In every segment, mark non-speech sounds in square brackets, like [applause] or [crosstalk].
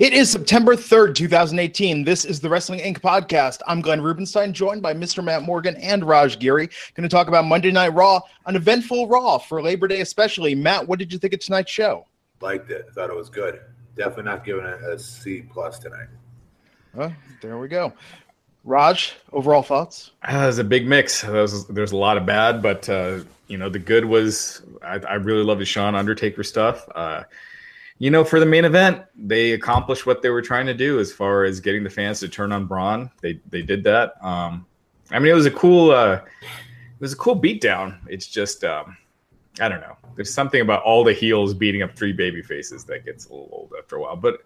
It is September 3rd, 2018. This is the Wrestling Inc. podcast. I'm Glenn Rubenstein, joined by Mr. Matt Morgan and Raj Giri. Going to talk about Monday Night Raw, an eventful Raw for Labor Day, especially. Matt, what did you think of tonight's show? Liked it. Thought it was good. Definitely not giving it a C plus tonight. Well, there we go. Raj, overall thoughts? Uh, it was a big mix. Was, there's a lot of bad, but uh, you know the good was I, I really love the Shawn Undertaker stuff. Uh, you know, for the main event, they accomplished what they were trying to do as far as getting the fans to turn on Braun. They they did that. Um, I mean, it was a cool uh, it was a cool beatdown. It's just um, I don't know. There's something about all the heels beating up three baby faces that gets a little old after a while. But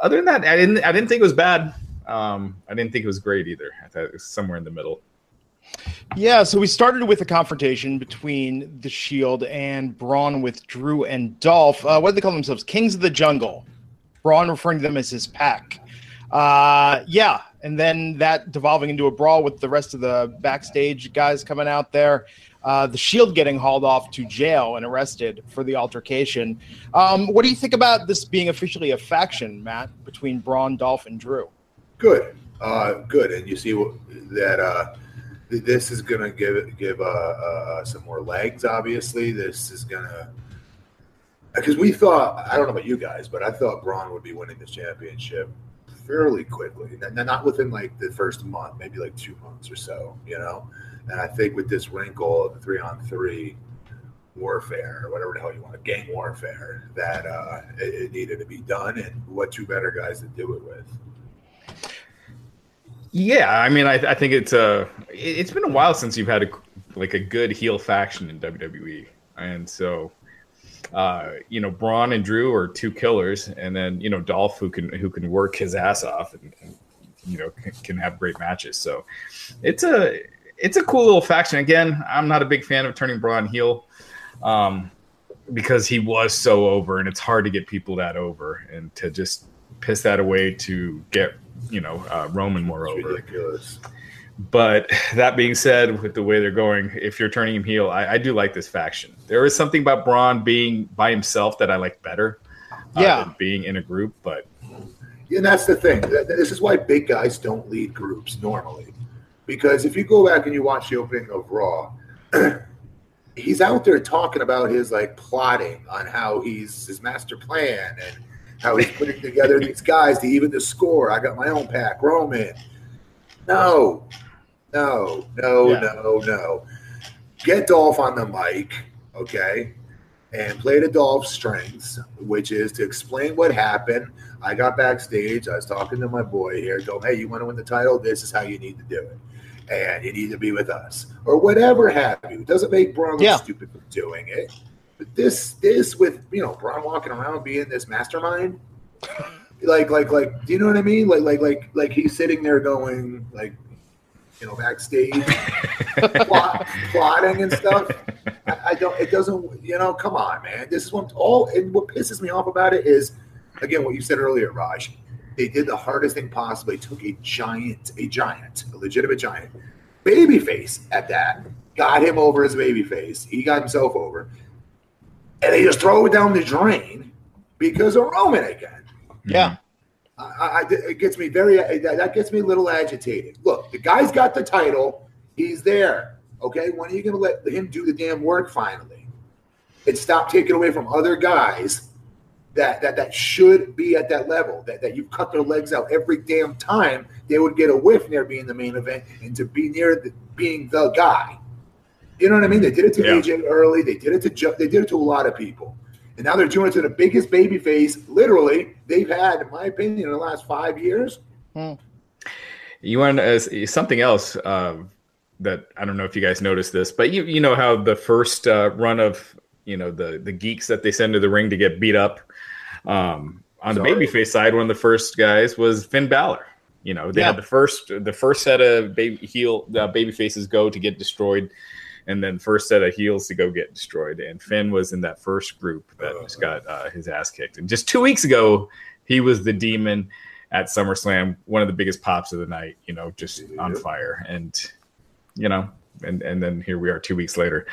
other than that, I didn't I didn't think it was bad. Um, I didn't think it was great either. I thought it was somewhere in the middle. Yeah, so we started with a confrontation between the Shield and Braun with Drew and Dolph. Uh, what do they call themselves? Kings of the Jungle. Braun referring to them as his pack. Uh, yeah, and then that devolving into a brawl with the rest of the backstage guys coming out there. Uh, the Shield getting hauled off to jail and arrested for the altercation. Um, what do you think about this being officially a faction, Matt, between Braun, Dolph, and Drew? Good, uh, good, and you see that uh, this is going to give give uh, uh, some more legs. Obviously, this is going to because we thought I don't know about you guys, but I thought Braun would be winning this championship fairly quickly. Not within like the first month, maybe like two months or so, you know. And I think with this wrinkle of the three on three warfare, or whatever the hell you want, gang warfare, that uh, it, it needed to be done. And what two better guys to do it with? Yeah, I mean, I, I think it's a. Uh, it's been a while since you've had a like a good heel faction in WWE, and so, uh, you know, Braun and Drew are two killers, and then you know Dolph who can who can work his ass off and, and you know can, can, have great matches. So, it's a it's a cool little faction. Again, I'm not a big fan of turning Braun heel. Um, because he was so over, and it's hard to get people that over, and to just piss that away to get you know uh, Roman moreover. Ridiculous. But [sighs] that being said, with the way they're going, if you're turning him heel, I, I, do like this faction. There is something about Braun being by himself that I like better. Uh, yeah, being in a group, but and that's the thing. This is why big guys don't lead groups normally, because if you go back and you watch the opening of Raw. [clears throat] he's out there talking about his like plotting on how he's his master plan and how he's putting together these guys to even the score. I got my own pack, Roman. No, no, no, yeah. no, no. Get Dolph on the mic, okay, and play to Dolph's strengths, which is to explain what happened. I got backstage. I was talking to my boy here. Go, hey, you want to win the title? This is how you need to do it and you need to be with us or whatever have you. It doesn't make Braun yeah. stupid for doing it. But this this with you know Braun walking around being this mastermind, like like like do you know what I mean? Like like like like he's sitting there going like you know backstage [laughs] plot, plotting and stuff. I, I, don't. It doesn't. You know. Come on, man. This is what all. And what pisses me off about it is, again, what you said earlier, Raj. They did the hardest thing possible. They took a giant, a giant, a legitimate giant, babyface at that. Got him over his babyface. He got himself over and they just throw it down the drain because of Roman again. Yeah. I, I, it gets me very that gets me a little agitated. Look, the guy's got the title. He's there. Okay, when are you going to let him do the damn work finally, and stop taking away from other guys that that that should be at that level? That that you cut their legs out every damn time they would get a whiff near being the main event and to be near the, being the guy. You know what I mean? They did it to yeah. AJ early. They did it to Jeff. they did it to a lot of people, and now they're doing it to the biggest baby face, literally, they've had, in my opinion, in the last five years. Hmm. You want uh, something else uh, that I don't know if you guys noticed this, but you you know how the first uh, run of you know the the geeks that they send to the ring to get beat up. Um, on the Sorry. babyface side, one of the first guys was Finn Balor. You know, they Yeah. had the first the first set of baby heel uh, baby faces go to get destroyed, and then first set of heels to go get destroyed. And Finn was in that first group that just got uh, his ass kicked. And just two weeks ago, he was the demon at SummerSlam, one of the biggest pops of the night. You know, just on fire. And you know, and and then here we are two weeks later.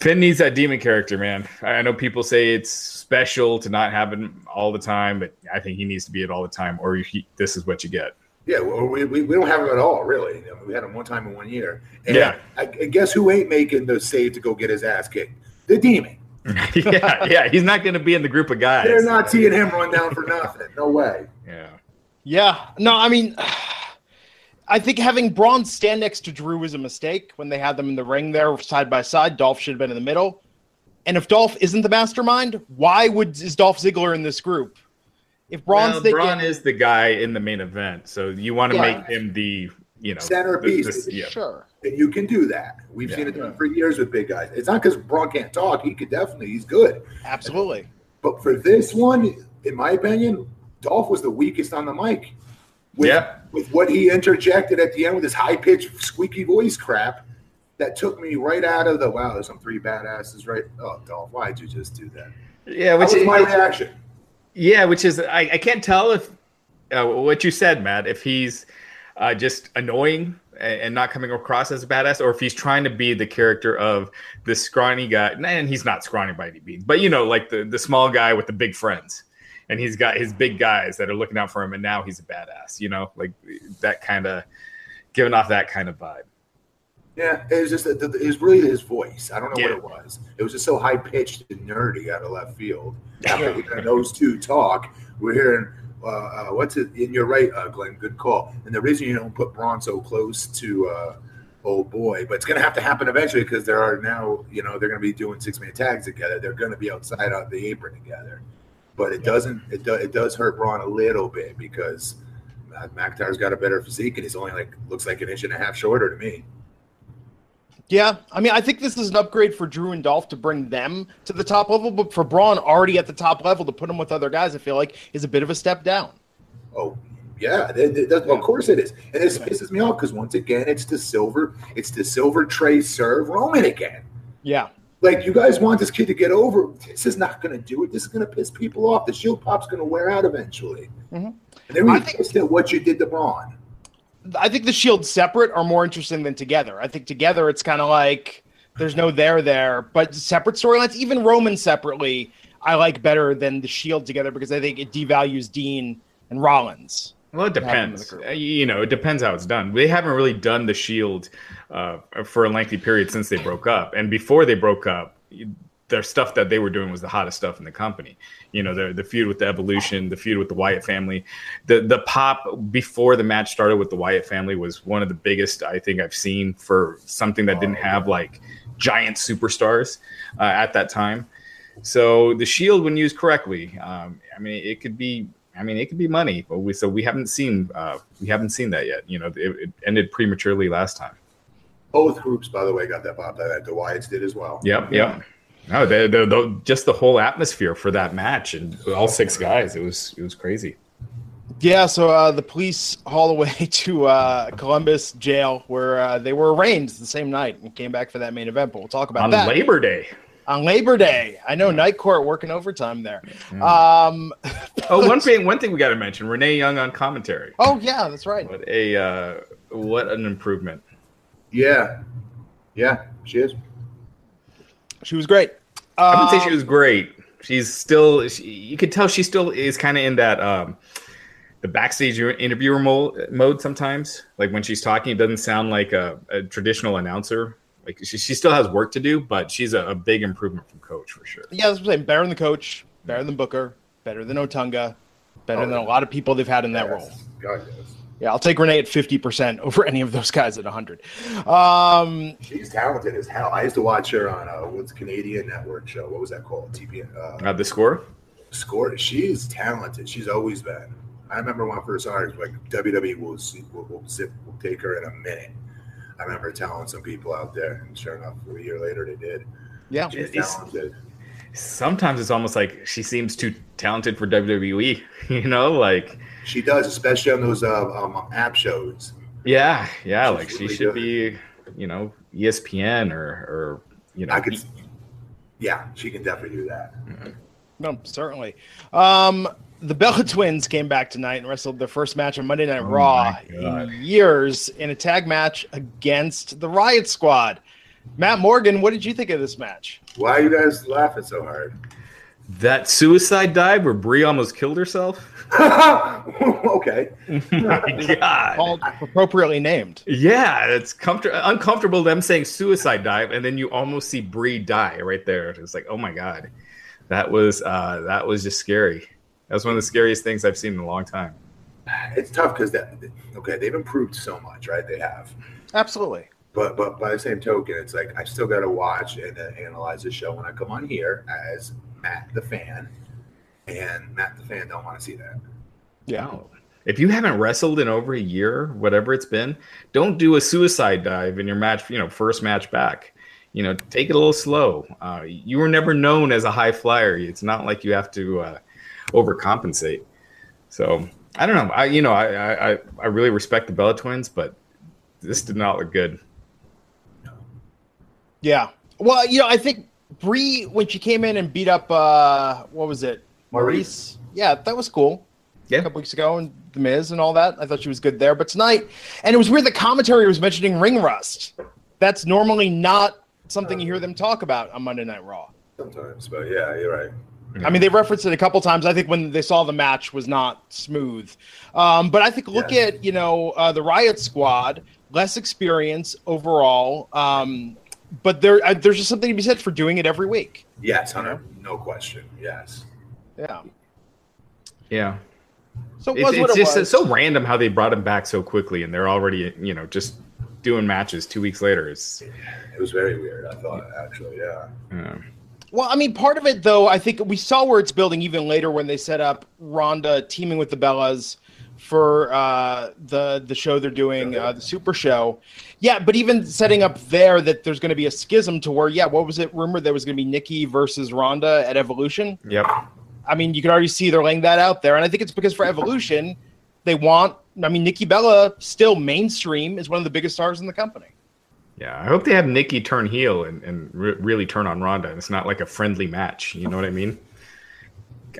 Finn needs that demon character, man. I I know people say it's special to not have him all the time, but I think he needs to be it all the time, or he, this is what you get. Yeah, well, we, we, we don't have him at all, really. I mean, we had him one time in one year. And Yeah. I, I guess who ain't making the save to go get his ass kicked? The demon. [laughs] yeah, yeah, he's not going to be in the group of guys. They're not seeing him run down for nothing. No way. Yeah, Yeah. No, I mean, I think having Braun stand next to Drew was a mistake when they had them in the ring there side by side. Dolph should have been in the middle. And if Dolph isn't the mastermind, why would is Dolph Ziggler in this group? If Braun's well, thinking, Braun is the guy in the main event, so you want to Yeah. make him the you know Centerpiece. the- the- yeah, sure, And you can do that. We've Yeah. seen it done for years with big guys. It's not because Braun can't talk. He could definitely, he's good. absolutely. But for this one, in my opinion, Dolph was the weakest on the mic. With, Yeah. With what he interjected at the end with his high pitched, squeaky voice crap, that took me right out of the wow. There's some three badasses, right? Oh, Dolph, why'd you just do that? yeah. That Which was is, my reaction. Yeah, which is I, I can't tell if uh, what you said, Matt, if he's uh, just annoying and, and not coming across as a badass, or if he's trying to be the character of the scrawny guy. And he's not scrawny by any means, but you know, like the the small guy with the big friends, and he's got his big guys that are looking out for him, and now he's a badass. You know, like that kind of giving off that kind of vibe. Yeah, it was just it was really his voice. I don't know Yeah. what it was. It was just so high pitched and nerdy out of left field. After those two talk, we're hearing uh, uh, what's it? And you're right, uh, Glenn. Good call. And the reason you don't put Braun so close to uh, old boy, but it's going to have to happen eventually because there are now, you know, they're going to be doing six man tags together. They're going to be outside of the apron together. But it doesn't. It, do, it does hurt Braun a little bit because uh, McIntyre's got a better physique and he's only like looks like an inch and a half shorter to me. Yeah, I mean, I think this is an upgrade for Drew and Dolph to bring them to the top level, but for Braun already at the top level to put him with other guys, I feel like is a bit of a step down. Oh, yeah, th- th- th- of course it is, and this pisses me off because once again, it's the silver, it's the silver tray serve Roman again. Yeah, Like you guys want this kid to get over. This is not going to do it. This is going to piss people off. The shield pop's going to wear out eventually. Mhm. And we I think- pissed at what you did to Braun. I think the Shield separate are more interesting than together. I think together it's kind of like there's no there there, but separate storylines, even Roman separately, I like better than the Shield together because I think it devalues Dean and Rollins. Well, it have him in depends. Uh, You know, it depends how it's done. They haven't really done the Shield uh, for a lengthy period since they broke up, and before they broke up, their stuff that they were doing was the hottest stuff in the company. You know, the the feud with the Evolution, the feud with the Wyatt family, the the pop before the match started with the Wyatt family was one of the biggest I think I've seen for something that didn't have like giant superstars uh, at that time. So the Shield, when used correctly, um, I mean, it could be. I mean, it could be money, but we so we haven't seen uh, we haven't seen that yet. You know, it, it ended prematurely last time. Both groups, by the way, got that pop. That the Wyatts did as well. Yep, yep. No, the, the, the, just the whole atmosphere for that match and all six guys, it was it was crazy. Yeah, so uh, the police [laughs] haul away [laughs] to uh, Columbus jail where uh, they were arraigned the same night and came back for that main event. But we'll talk about On that Labor Day. on Labor Day. I know Night Court working overtime there. Um, [laughs] Oh, one thing one thing we got to mention: Renee Young on commentary. oh yeah, that's right. What a uh, what an improvement. Yeah, yeah, she is. She was great. I wouldn't say Um, she was great. She's still. She, you could tell she still is kind of in that um, the backstage interviewer mode, mode sometimes. Like when she's talking, it doesn't sound like a, a traditional announcer. Like she, she still has work to do, but she's a, a big improvement from Coach for sure. Yeah, that's what I'm saying. Better than the coach, better than Booker, better than Otunga, better Oh, than a lot of people they've had in that role. God, yes. Yeah, I'll take Renee at 50% over any of those guys at 100. Um, She's talented as hell. I used to watch her on uh, what's Canadian network show. What was that called? TPN. Uh, Uh, the score. score. She's talented. She's always been. I remember when I first saw her, was like WWE will see, will, will, sit, will take her in a minute. I remember telling some people out there, and sure enough, a year later they did. Yeah. She's It's- talented. Sometimes it's almost like she seems too talented for WWE. [laughs] You know, like She does, especially on those uh, um, app shows. yeah, yeah, She's like she really should good. be, you know, ESPN or or you know, I could, yeah, she can definitely do that. No, certainly. Um, the Bella Twins came back tonight and wrestled their first match on Monday Night Oh Raw in years in a tag match against the Riot Squad. Matt Morgan, what did you think of this match? Why are you guys laughing so hard? That suicide dive where Brie almost killed herself. [laughs] okay. My [laughs] God. Called appropriately named. Yeah, it's comfort- uncomfortable them saying suicide dive, and then you almost see Brie die right there. It's like, oh my god, that was uh, that was just scary. That was one of the scariest things I've seen in a long time. It's tough because that okay, they've improved so much, right? They have. Absolutely. But but by the same token, it's like I still got to watch and uh, analyze the show when I come on here as Matt the fan, and Matt the fan don't want to see that. Yeah. No. If you haven't wrestled in over a year, whatever it's been, don't do a suicide dive in your match. You know, first match back. You know, take it a little slow. Uh, you were never known as a high flyer. It's not like you have to uh, overcompensate. So I don't know. I you know I, I I really respect the Bella Twins, but this did not look good. Yeah. Well, you know, I think Brie when she came in and beat up uh what was it? Maryse. Yeah, that was cool. Yeah. A couple weeks ago and The Miz and all that. I thought she was good there. But tonight, and it was weird the commentary was mentioning ring rust. That's normally not something you hear them talk about on Monday Night Raw. Sometimes, but yeah, you're right. I mean, they referenced it a couple times. I think when they saw the match was not smooth, um, but I think look Yeah. at you know uh, the Riot Squad, less experience overall, um, but there uh, there's just something to be said for doing it every week. Yes, Hunter, no question. Yes. Yeah. Yeah. So it It's, was what it's it just was. so random how they brought him back so quickly, and they're already you know just doing matches two weeks later. It's It was very weird. I thought actually, yeah. uh, Well, I mean, part of it though, I think we saw where it's building even later when they set up Ronda teaming with the Bellas for uh, the the show they're doing, uh, the Super Show. Yeah, but even setting up there that there's going to be a schism to where, yeah, what was it rumored there was going to be Nikki versus Ronda at Evolution? yep. I mean, you can already see they're laying that out there, and I think it's because for Evolution, they want. I mean, Nikki Bella still mainstream is one of the biggest stars in the company. Yeah, I hope they have Nikki turn heel and, and re- really turn on Ronda. It's not like a friendly match. You know what I mean?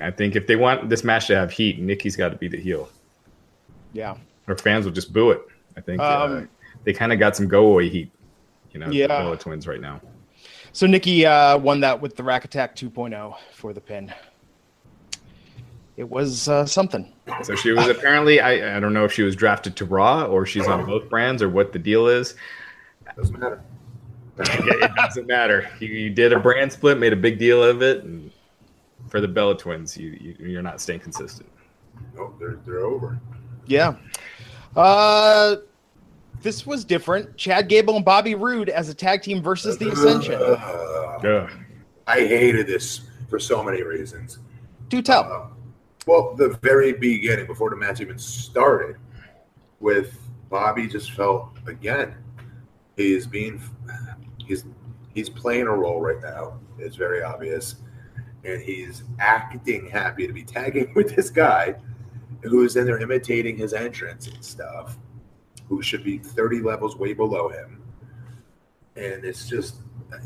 I think if they want this match to have heat, Nikki's got to be the heel, Yeah. Her fans will just boo it. I think uh, Um, they kind of got some go away heat. You know, Yeah. the Bella Twins right now. So Nikki uh, won that with the Rack Attack 2.0 for the pin. It was uh, something. So she was apparently I, I don't know if she was drafted to Raw or she's on both brands or what the deal is. Doesn't matter. [laughs] it it doesn't matter. You, you did a brand split, made a big deal of it, and for the Bella Twins, you, you you're not staying consistent. No, they're they're over. Yeah. Uh, this was different. Chad Gable and Bobby Roode as a tag team versus the Ascension. Uh, Ugh. I hated this for so many reasons. Do tell. Uh, well, the very beginning, before the match even started, with Bobby, just felt again he's being he's he's playing a role right now. It's very obvious, and he's acting happy to be tagging [laughs] with this guy who's in there imitating his entrance and stuff, who should be thirty levels way below him, and it's just.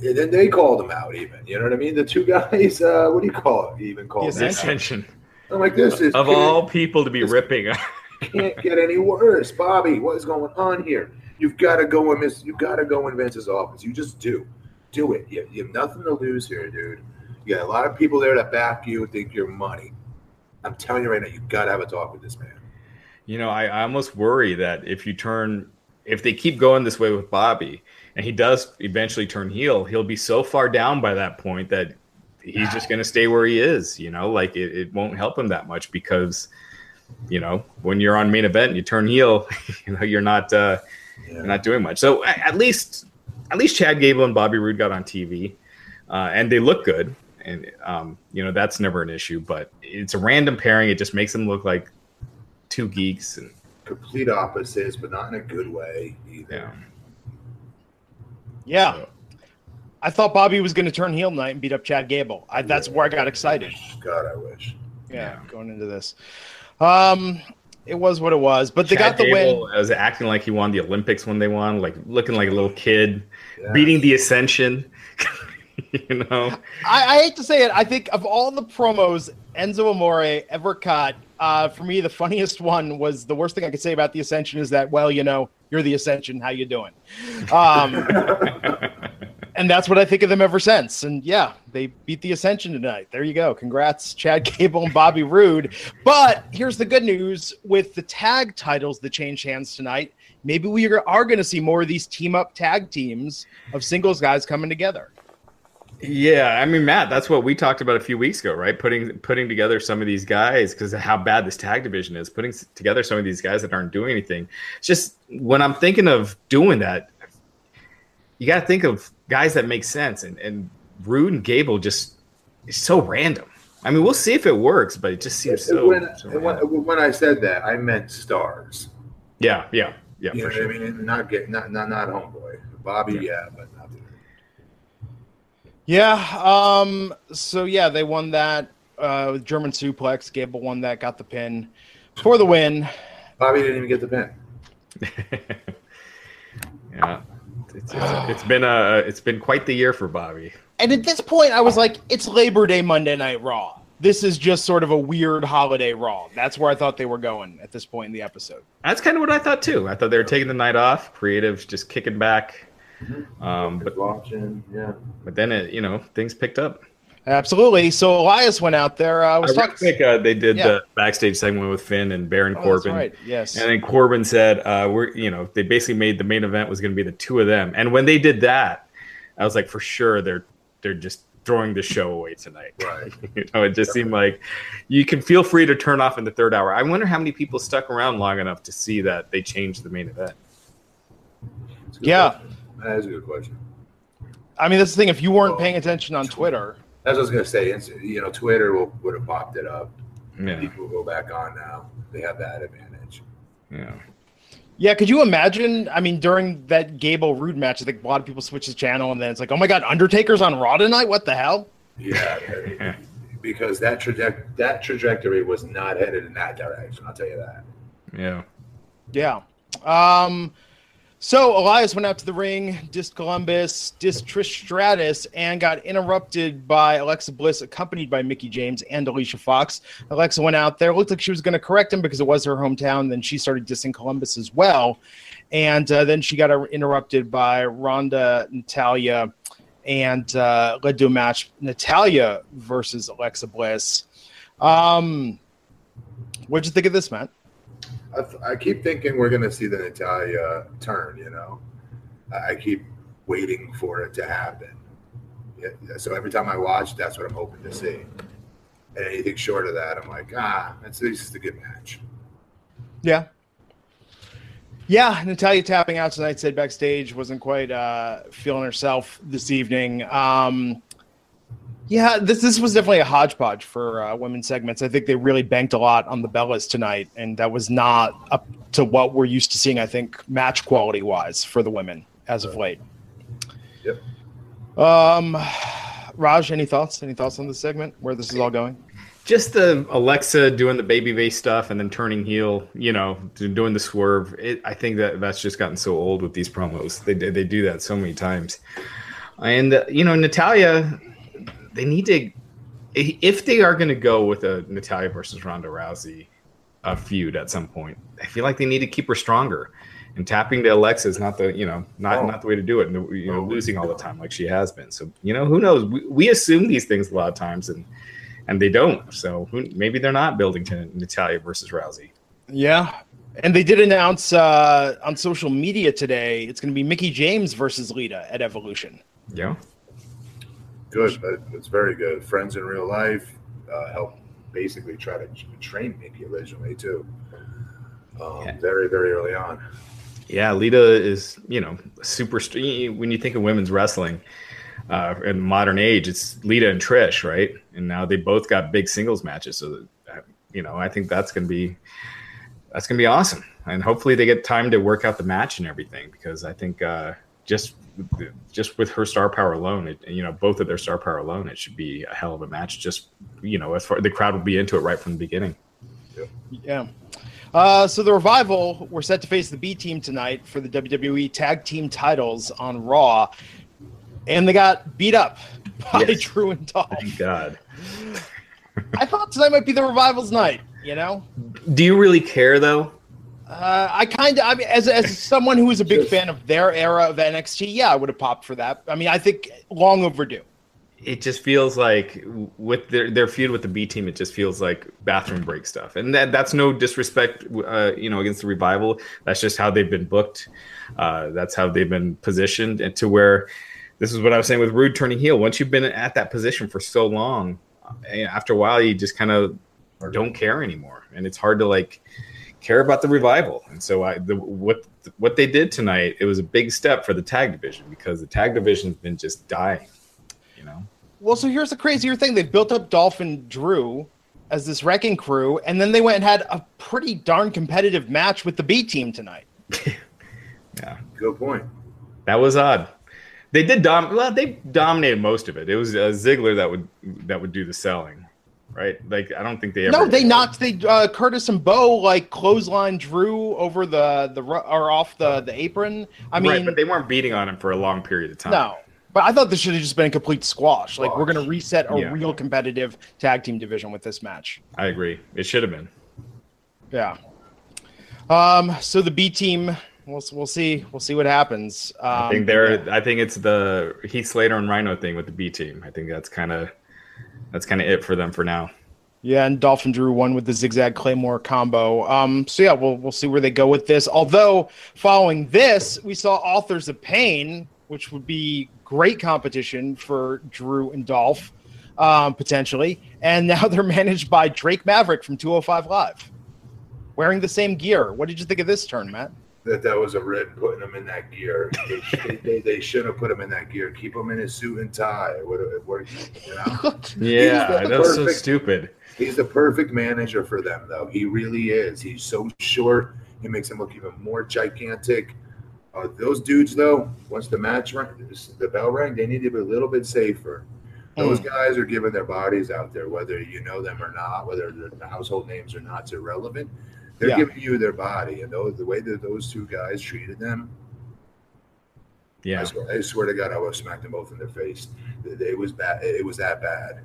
And then they called him out, even. You know what I mean? The two guys, uh, what do you call it? Even called The him out. I'm like, this is of all people to be this- ripping. [laughs] can't get any worse, Bobby. What is going on here? You've got to go in Miss. You've got to go in Vince's office. You just do, do it. You, you have nothing to lose here, dude. You got a lot of people there to back you, think you're money. I'm telling you right now, you've got to have a talk with this man. You know, I, I almost worry that if you turn, if they keep going this way with Bobby, and he does eventually turn heel, he'll be so far down by that point that he's just going to stay where he is. You know, like it, it won't help him that much because, you know, when you're on main event and you turn heel, [laughs] you know, you're not uh, you're not doing much. So at least, at least Chad Gable and Bobby Roode got on TV, uh, and they look good. And um, you know that's never an issue, but it's a random pairing. It just makes them look like two geeks and Complete opposites, but not in a good way either. yeah. Yeah. I thought Bobby was going to turn heel tonight and beat up Chad Gable. I, that's where I got excited. God, I wish. Yeah, Yeah. going into this. Um, it was what it was, but they Chad got the Gable win. I was acting like he won the Olympics when they won, like looking like a little kid, Yeah. beating the Ascension. [laughs] you know, I, I hate to say it. I think of all the promos Enzo Amore ever cut, uh, for me the funniest [laughs] one was the worst thing I could say about the Ascension is that, well, you know, you're the Ascension. How you doing? Um, [laughs] and that's what I think of them ever since. And yeah, they beat the Ascension tonight. There you go. Congrats, Chad Gable and Bobby Roode. But here's the good news with the tag titles that changed hands tonight. Maybe we are, are going to see more of these team up tag teams of singles guys coming together. Yeah, I mean, Matt, that's what we talked about a few weeks ago, right? Putting putting together some of these guys because how bad this tag division is. Putting together some of these guys that aren't doing anything. It's just when I'm thinking of doing that, you got to think of guys that make sense. And and Roode and Gable just is so random. I mean, we'll see if it works, but it just seems so. when, so when, when I said that, I meant stars. yeah, yeah, yeah, You know sure. I mean? Not get not not not homeboy. Bobby, yeah, but not the Yeah. Um. So yeah, they won that uh, with German suplex. Gable won that. Got the pin for the win. Bobby didn't even get the pin. [laughs] yeah, it's, it's, it's been a it's been quite the year for Bobby. And at this point, I was like, it's Labor Day Monday Night Raw. This is just sort of a weird holiday Raw. That's where I thought they were going at this point in the episode. That's kind of what I thought too. I thought they were taking the night off, creatives just kicking back. Mm-hmm. Um, but watching, yeah. but then it, you know, things picked up. Absolutely. So Elias went out there. Uh, was I talking. think uh, they did Yeah. the backstage segment with Finn and Baron Oh, that's Corbin. right. Yes. And then Corbin said, uh, "We're you know they basically made the main event was going to be the two of them." And when they did that, I was like, for sure they're they're just throwing the show away tonight. Right. [laughs] you know, it just seemed like you can feel free to turn off in the third hour. I wonder how many people stuck around long enough to see that they changed the main event. It's a good Yeah. question. That is a good question. I mean, that's the thing. If you weren't paying attention on Twitter, That's what I was gonna say. It's, you know, Twitter will, would have popped it up. Yeah, People will go back on now. They have that advantage. yeah. yeah. Could you imagine? I mean, during that Gable Roode match, I think a lot of people switch the channel, and then it's like, oh my god, Undertaker's on Raw tonight. What the hell? Yeah, [laughs] because that traje- that trajectory was not headed in that direction. I'll tell you that. Yeah. Yeah. Um, so Elias went out to the ring, dissed Columbus, dissed Trish Stratus, and got interrupted by Alexa Bliss, accompanied by Mickie James and Alicia Fox. Alexa went out there, looked like she was going to correct him because it was her hometown. Then she started dissing Columbus as well. And uh, then she got interrupted by Ronda, Natalya, and uh, led to a match Natalya versus Alexa Bliss. Um, what'd you think of this, Matt? I, th- I keep thinking we're going to see the Natalya turn. You know, I, keep waiting for it to happen. Yeah, so every time I watch, that's what I'm hoping to see. And anything short of that, I'm like, ah, that's this is a good match. Yeah. Yeah, Natalya tapping out tonight said backstage wasn't quite uh, feeling herself this evening. Um, yeah, this this was definitely a hodgepodge for uh, women's segments. I think they really banked a lot on the Bellas tonight, and that was not up to what we're used to seeing. I think match quality wise for the women as of late. Yep. Um, Raj, any thoughts? Any thoughts on this segment? Where this is all going? Just the Alexa doing the baby face stuff and then turning heel, you know, doing the swerve. It, I think that that's just gotten so old with these promos. They they do that so many times, and uh, you know, Natalya, they need to if they are going to go with a Natalya versus Ronda Rousey a feud at some point. I feel like they need to keep her stronger. And tapping to Alexa is not the you know not Oh. not the way to do it. And you know Oh. losing all the time like she has been. So you know who knows? We, we assume these things a lot of times and and they don't. So who, maybe they're not building to Natalya versus Rousey. Yeah. And they did announce uh, on social media today it's going to be Mickie James versus Lita at Evolution. Yeah. Good, it's very good. Friends in real life uh, help basically try to train me originally too. Um, Yeah. Very, very early on. Yeah, Lita is, you know, super. st- When you think of women's wrestling uh, in modern age, it's Lita and Trish, right? And now they both got big singles matches. So, uh, you know, I think that's going to be that's going to be awesome. And hopefully they get time to work out the match and everything because I think uh, just just with her star power alone, it, you know, both of their star power alone, it should be a hell of a match. Just you know, as far the crowd will be into it right from the beginning. Yeah. Uh, so the revival were set to face the B team tonight for the WWE Tag Team titles on Raw, and they got beat up by Yes. Drew and Dolph. Thank God. I thought tonight might be the revival's night. You know, Do you really care though? Uh, I kind of, I mean, as as someone who was a big fan of their era of NXT, yeah, I would have popped for that. I mean, I think long overdue. it just feels like with their their feud with the B team, it just feels like bathroom break stuff, and that that's no disrespect, uh, you know, against the revival. That's just how they've been booked. Uh, that's how they've been positioned, and to where this is what I was saying with Roode turning heel. Once you've been at that position for so long, uh, after a while, you just kind of don't care anymore, and it's hard to like care about the revival. And so I the what what they did tonight, it was a big step for the tag division because the tag division's been just dying. You know. Well, so here's the crazier thing: they built up Dolphin Drew as this wrecking crew, and then they went and had a pretty darn competitive match with the B team tonight. [laughs] Yeah, Good point. that was odd. They did dom. Well, they dominated most of it. It was uh, Ziggler that would that would do the selling, right? Like I don't think they ever. No, they knocked they uh, Curtis and Bo like clothesline Drew over the the or off the the apron. I mean, right, but they weren't beating on him for a long period of time. no. But I thought this should have just been a complete squash. Like we're going to reset a Yeah. real competitive tag team division with this match. I agree. It should have been. Yeah. Um. So the B team, we'll we'll see we'll see what happens. Um, I think they're. I think it's the Heath Slater and Rhino thing with the B team. I think that's kind of that's kind of it for them for now. Yeah, and Dolphin Drew won with the zigzag claymore combo. Um, so yeah, we'll we'll see where they go with this. Although following this, we saw Authors of Pain, which would be great competition for Drew and Dolph, um, potentially. And now [laughs] they're managed by Drake Maverick from 205 Live, wearing the same gear. What did you think of this turn, Matt? That that was a rip putting him in that gear. They, they, they, they should have put him in that gear. Keep him in his suit and tie. What, what, you know? [laughs] Yeah, the that so stupid. He's the perfect manager for them, though. He really is. He's so short. He makes him look even more gigantic. Uh, those dudes, though, once the match rang, the bell rang, they need to be a little bit safer. Those guys are giving their bodies out there, whether you know them or not, whether they're the household names or not, it's irrelevant. They're Yeah. giving you their body, and those, the way that those two guys treated them, I, Yeah, swear, I swear to God, I would have smacked them both in their face. It, it was bad. It was that bad.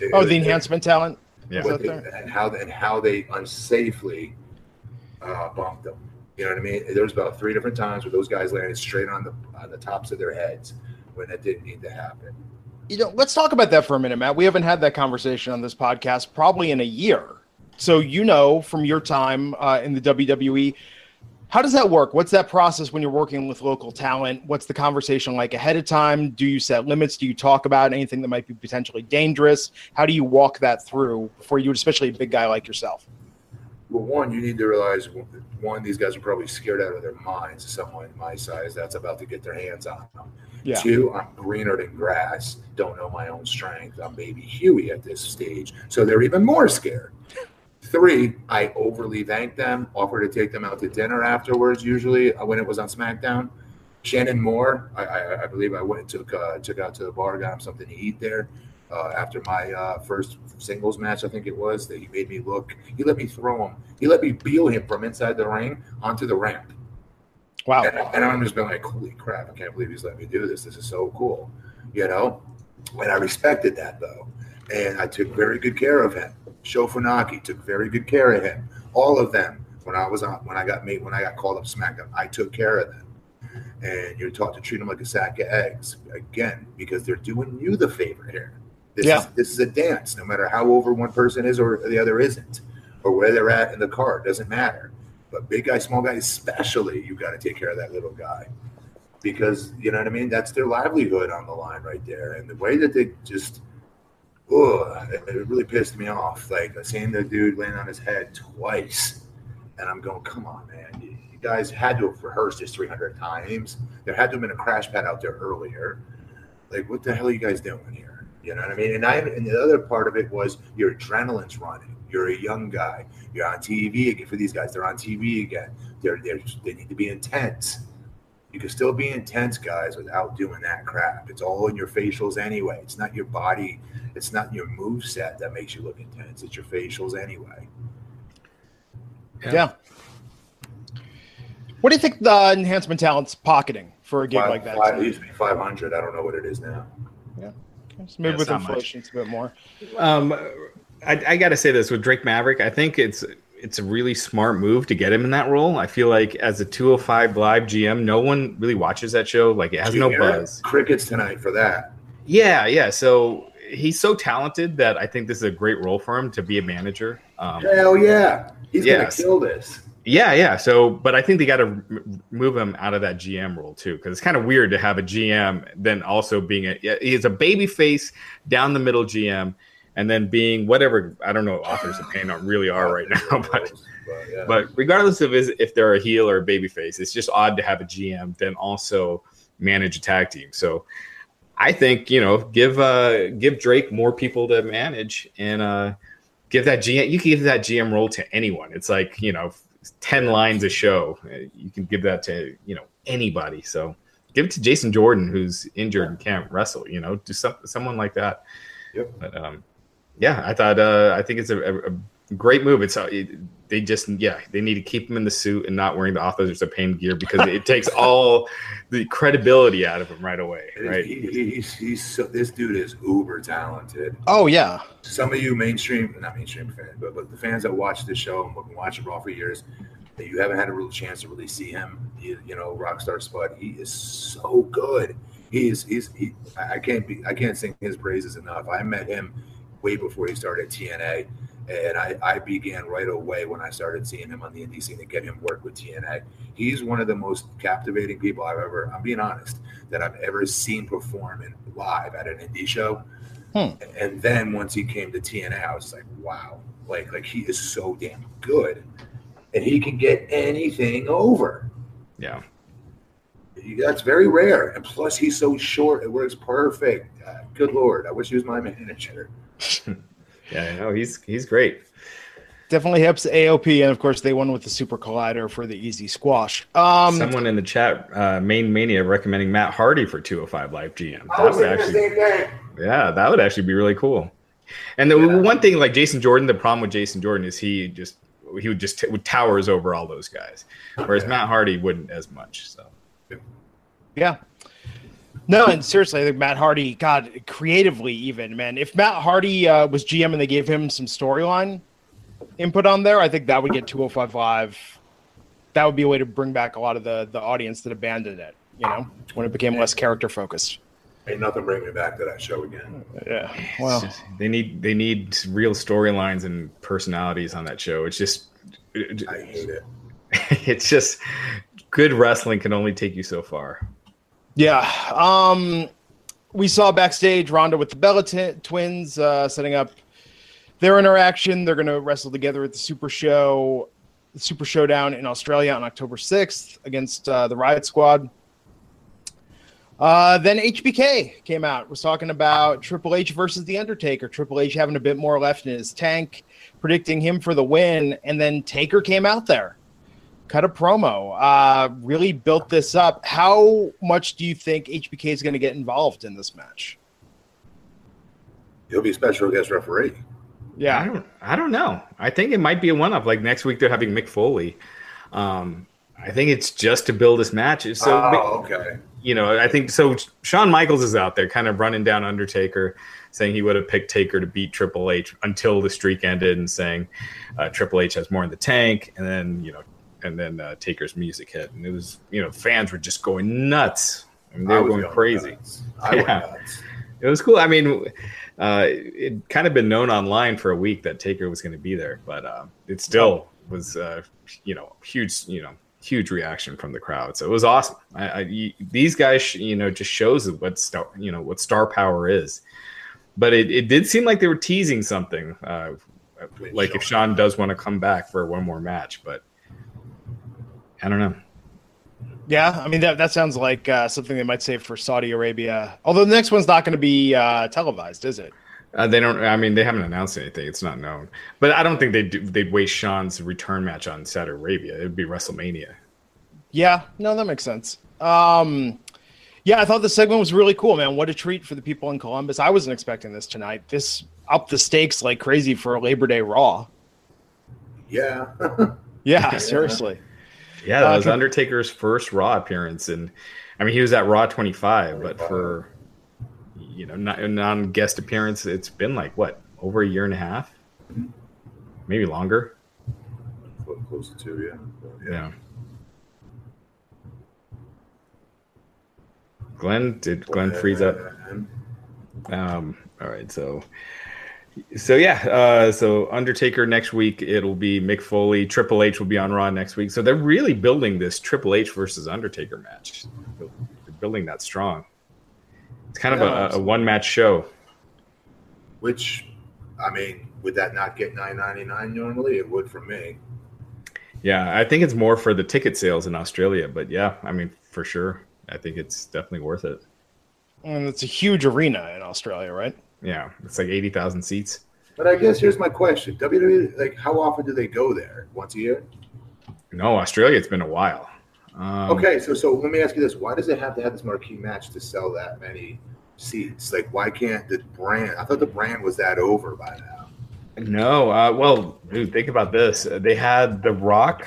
It- Oh, the enhancement talent. yeah. Is what that they, and how and how they unsafely uh, bumped them. You know what I mean? There was about three different times where those guys landed straight on the on the tops of their heads when it didn't need to happen. You know, let's talk about that for a minute, Matt. We haven't had that conversation on this podcast probably in a year. So you know from your time uh, in the WWE, how does that work? What's that process when you're working with local talent? What's the conversation like ahead of time? Do you set limits? Do you talk about anything that might be potentially dangerous? How do you walk that through before you, especially a big guy like yourself? Well, one, you need to realize one, these guys are probably scared out of their minds. Someone my size that's about to get their hands on them. Yeah. Two, I'm greener than grass. Don't know my own strength. I'm baby Huey at this stage, so they're even more scared. Three, I overly thanked them, offered to take them out to dinner afterwards. Usually, uh, when it was on SmackDown, Shannon Moore, I, I, I believe I went and took uh, took out to the bar, got him something to eat there. Uh, after my uh, first singles match, I think it was that he made me look. He let me throw him. He let me peel him from inside the ring onto the ramp. Wow. And, and I'm just been like, holy crap, I can't believe he's let me do this. This is so cool. You know? And I respected that though. And I took very good care of him. Sho Funaki took very good care of him. All of them. When I was on when I got made when I got called up SmackDown, I took care of them. And you're taught to treat them like a sack of eggs. Again, because they're doing you the favor here. This Yeah. is this is a dance, no matter how over one person is or the other isn't, or where they're at in the card, doesn't matter. But big guy, small guy, especially, you got to take care of that little guy because you know what I mean. That's their livelihood on the line right there, and the way that they just, oh, it, really pissed me off. Like seeing the dude land on his head twice, and I'm going, come on, man. You, you guys had to have rehearsed this 300 times. There had to have been a crash pad out there earlier. Like, what the hell are you guys doing here? You know what I mean? And I and the other part of it was your adrenaline's running. You're a young guy. You're on TV again for these guys. They're on TV again. They're, they're they need to be intense. You can still be intense, guys, without doing that crap. It's all in your facials anyway. It's not your body. It's not your move set that makes you look intense. It's your facials anyway. Yeah. yeah. What do you think the enhancement talent's pocketing for a gig five, like that? Five, it used to be 500. I don't know what it is now. Yeah. maybe yeah, with inflation, much. it's a bit more. Um, I, I got to say this with Drake Maverick. I think it's it's a really smart move to get him in that role. I feel like as a 205 live GM, no one really watches that show. Like it has no buzz. Crickets tonight for that. Yeah, yeah. So he's so talented that I think this is a great role for him to be a manager. Um, Hell yeah, he's yes. gonna kill this. Yeah, yeah. So, but I think they got to move him out of that GM role too, because it's kind of weird to have a GM then also being a he's a baby face down the middle GM and then being whatever I don't know authors of pain really are right now, [laughs] but but regardless of is if they're a heel or a babyface, it's just odd to have a GM then also manage a tag team. So I think you know give uh give Drake more people to manage and uh give that GM you can give that GM role to anyone. It's like you know ten lines a show. You can give that to you know anybody. So give it to Jason Jordan who's injured and can't wrestle. You know, do some someone like that. Yep. But um, yeah, I thought uh, I think it's a, a great move. It's uh, it, they just yeah they need to keep him in the suit and not wearing the authors of pain gear because it takes [laughs] all the credibility out of him right away. Right? He, he's, he's so, this dude is uber talented. Oh yeah. Some of you mainstream, not mainstream fans, but but the fans that watch this show and have been watching Raw for years, that you haven't had a real chance to really see him. You, you know, Rockstar Spud. He is so good. He is. He's. He, I can't be. I can't sing his praises enough. I met him way before he started TNA. And I, I began right away when I started seeing him on the indie scene to get him work with TNA. He's one of the most captivating people I've ever, I'm being honest, that I've ever seen perform in live at an indie show. Hmm. And then once he came to TNA, I was like, wow, like like he is so damn good, and he can get anything over. Yeah, that's very rare. And plus, he's so short; it works perfect. Uh, good lord, I wish he was my manager. Yeah, no, he's he's great. Definitely helps AOP, and of course they won with the Super Collider for the easy squash. Um, Someone in the chat, uh, Main Mania, recommending Matt Hardy for 205 Live GM. That would actually, yeah, that would actually be really cool. And the yeah. one thing, like Jason Jordan, the problem with Jason Jordan is he just he would just t- would towers over all those guys, whereas yeah. Matt Hardy wouldn't as much. So, yeah, no, and seriously, I think Matt Hardy, God, creatively even, man. If Matt Hardy uh, was GM and they gave him some storyline input on there, I think that would get 205 Live. That would be a way to bring back a lot of the the audience that abandoned it. You know, when it became less character focused. Ain't nothing bringing me back to that show again. Yeah, well, just, they need they need real storylines and personalities on that show. It's just, I hate it. [laughs] It's just good wrestling can only take you so far. Yeah. Um, we saw backstage Ronda with the Bella t- twins uh, setting up their interaction. They're going to wrestle together at the Super Show, the Super Showdown in Australia on October 6th against uh, the Riot Squad. Uh, then HBK came out, was talking about Triple H versus The Undertaker. Triple H having a bit more left in his tank, predicting him for the win. And then Taker came out there cut a promo, uh, really built this up. How much do you think HBK is going to get involved in this match? He'll be special guest referee. Yeah, I don't, I don't know. I think it might be a one-off. Like next week, they're having Mick Foley. Um, I think it's just to build this match. So, oh, okay. You know, I think so. Shawn Michaels is out there, kind of running down Undertaker, saying he would have picked Taker to beat Triple H until the streak ended, and saying uh, Triple H has more in the tank. And then, you know, and then uh, Taker's music hit, and it was you know fans were just going nuts. I mean, they were going crazy. [laughs] yeah. It was cool. I mean, uh, it kind of been known online for a week that Taker was going to be there, but uh, it still was, uh, you know, huge, you know, huge reaction from the crowd. So it was awesome. I, I, these guys, you know, just shows what star, you know, what star power is. But it, it did seem like they were teasing something, uh, like if Shawn does want to come back for one more match, but I don't know. Yeah, I mean that that sounds like uh, something they might save for Saudi Arabia. Although the next one's not going to be uh, televised, is it? Uh, they don't. I mean, they haven't announced anything. It's not known. But I don't think they'd they'd waste Shawn's return match on Saudi Arabia. It'd be WrestleMania. Yeah, no, that makes sense. Um, yeah, I thought the segment was really cool, man. What a treat for the people in Columbus. I wasn't expecting this tonight. This up the stakes like crazy for a Labor Day Raw. Yeah. [laughs] yeah, seriously. Yeah, that uh, was Undertaker's first Raw appearance, and I mean he was at Raw 25, but for you know non guest appearance, it's been like what over a year and a half, maybe longer. Close to two, yeah. Yeah. Glenn did Glenn freeze up? Um, all right, so so yeah, uh, so Undertaker next week it'll be Mick Foley. Triple H will be on Raw next week. So they're really building this Triple H versus Undertaker match. They're building that strong. It's kind yeah, of a, a one match show. Which, I mean, would that not get nine ninety nine normally? It would for me. Yeah, I think it's more for the ticket sales in Australia, but yeah, I mean, for sure. I think it's definitely worth it. And it's a huge arena in Australia, right? Yeah, it's like eighty thousand seats. But I guess here's my question: WWE, like, how often do they go there? Once a year? No, Australia. It's been a while. Um, okay, so so let me ask you this: Why does it have to have this marquee match to sell that many seats? Like, why can't the brand? I thought the brand was that over by now. No, uh, well, dude, think about this. They had The Rock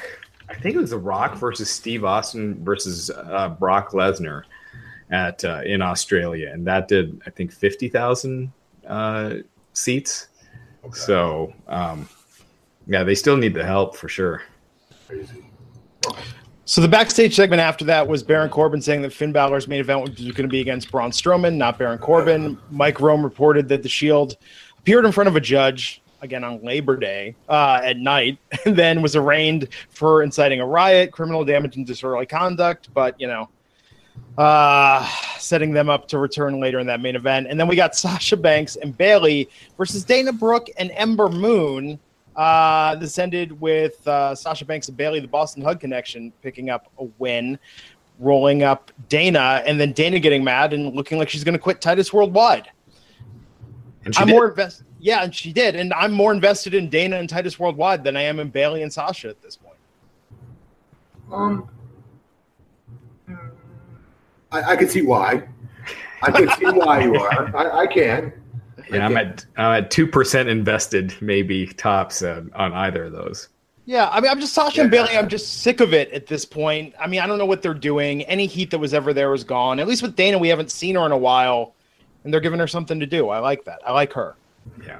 I think it was The Rock versus Steve Austin versus uh, Brock Lesnar at uh, in Australia, and that did I think fifty thousand uh, seats. Okay. So um, yeah, they still need the help for sure. Crazy. So the backstage segment after that was Baron Corbin saying that Finn Balor's main event was going to be against Braun Strowman, not Baron Corbin. Mike Rome reported that the Shield appeared in front of a judge again on Labor Day uh, at night, [laughs] and then was arraigned for inciting a riot, criminal damage, and disorderly conduct. But you know, uh, setting them up to return later in that main event. And then we got [laughs] Sasha Banks and Bayley versus Dana Brooke and Ember Moon. Uh, this ended with uh, Sasha Banks and Bayley, the Boss 'n' Hug Connection, picking up a win, rolling up Dana, and then Dana getting mad and looking like she's going to quit Titus Worldwide. And I'm did. more invested. Yeah, and she did. And I'm more invested in Dana and Titus Worldwide than I am in Bayley and Sasha at this point. Um, I, I can see why. I can see why you are. I, I can. Yeah, I am at I'm at two percent invested, maybe tops uh, on either of those. Yeah, I mean, I'm just Sasha yeah. and Bayley. I'm just sick of it at this point. I mean, I don't know what they're doing. Any heat that was ever there was gone. At least with Dana, we haven't seen her in a while, and they're giving her something to do. I like that. I like her. Yeah.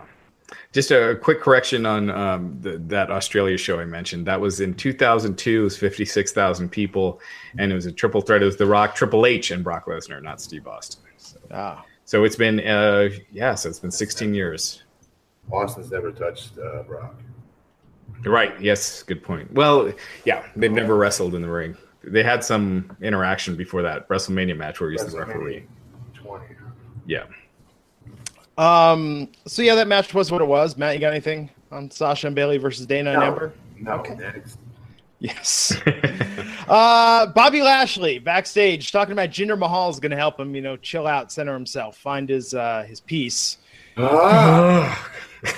Just a quick correction on um, the, that Australia show I mentioned. That was in 2002. It was 56,000 people, and it was a triple threat. It was The Rock, Triple H, and Brock Lesnar, not Steve Austin. So, ah. so it's been, uh, yeah, so it's been 16 years. Austin's never touched uh, Brock. Right. Yes. Good point. Well, yeah, they've never wrestled in the ring. They had some interaction before that WrestleMania match where he was the referee. 20. Yeah. Um. So yeah, that match was what it was. Matt, you got anything on Sasha and Bayley versus Dana no, and Ember? No. Okay. Next. Yes. [laughs] uh, Bobby Lashley backstage talking about Jinder Mahal is going to help him, you know, chill out, center himself, find his uh, his peace. Ah.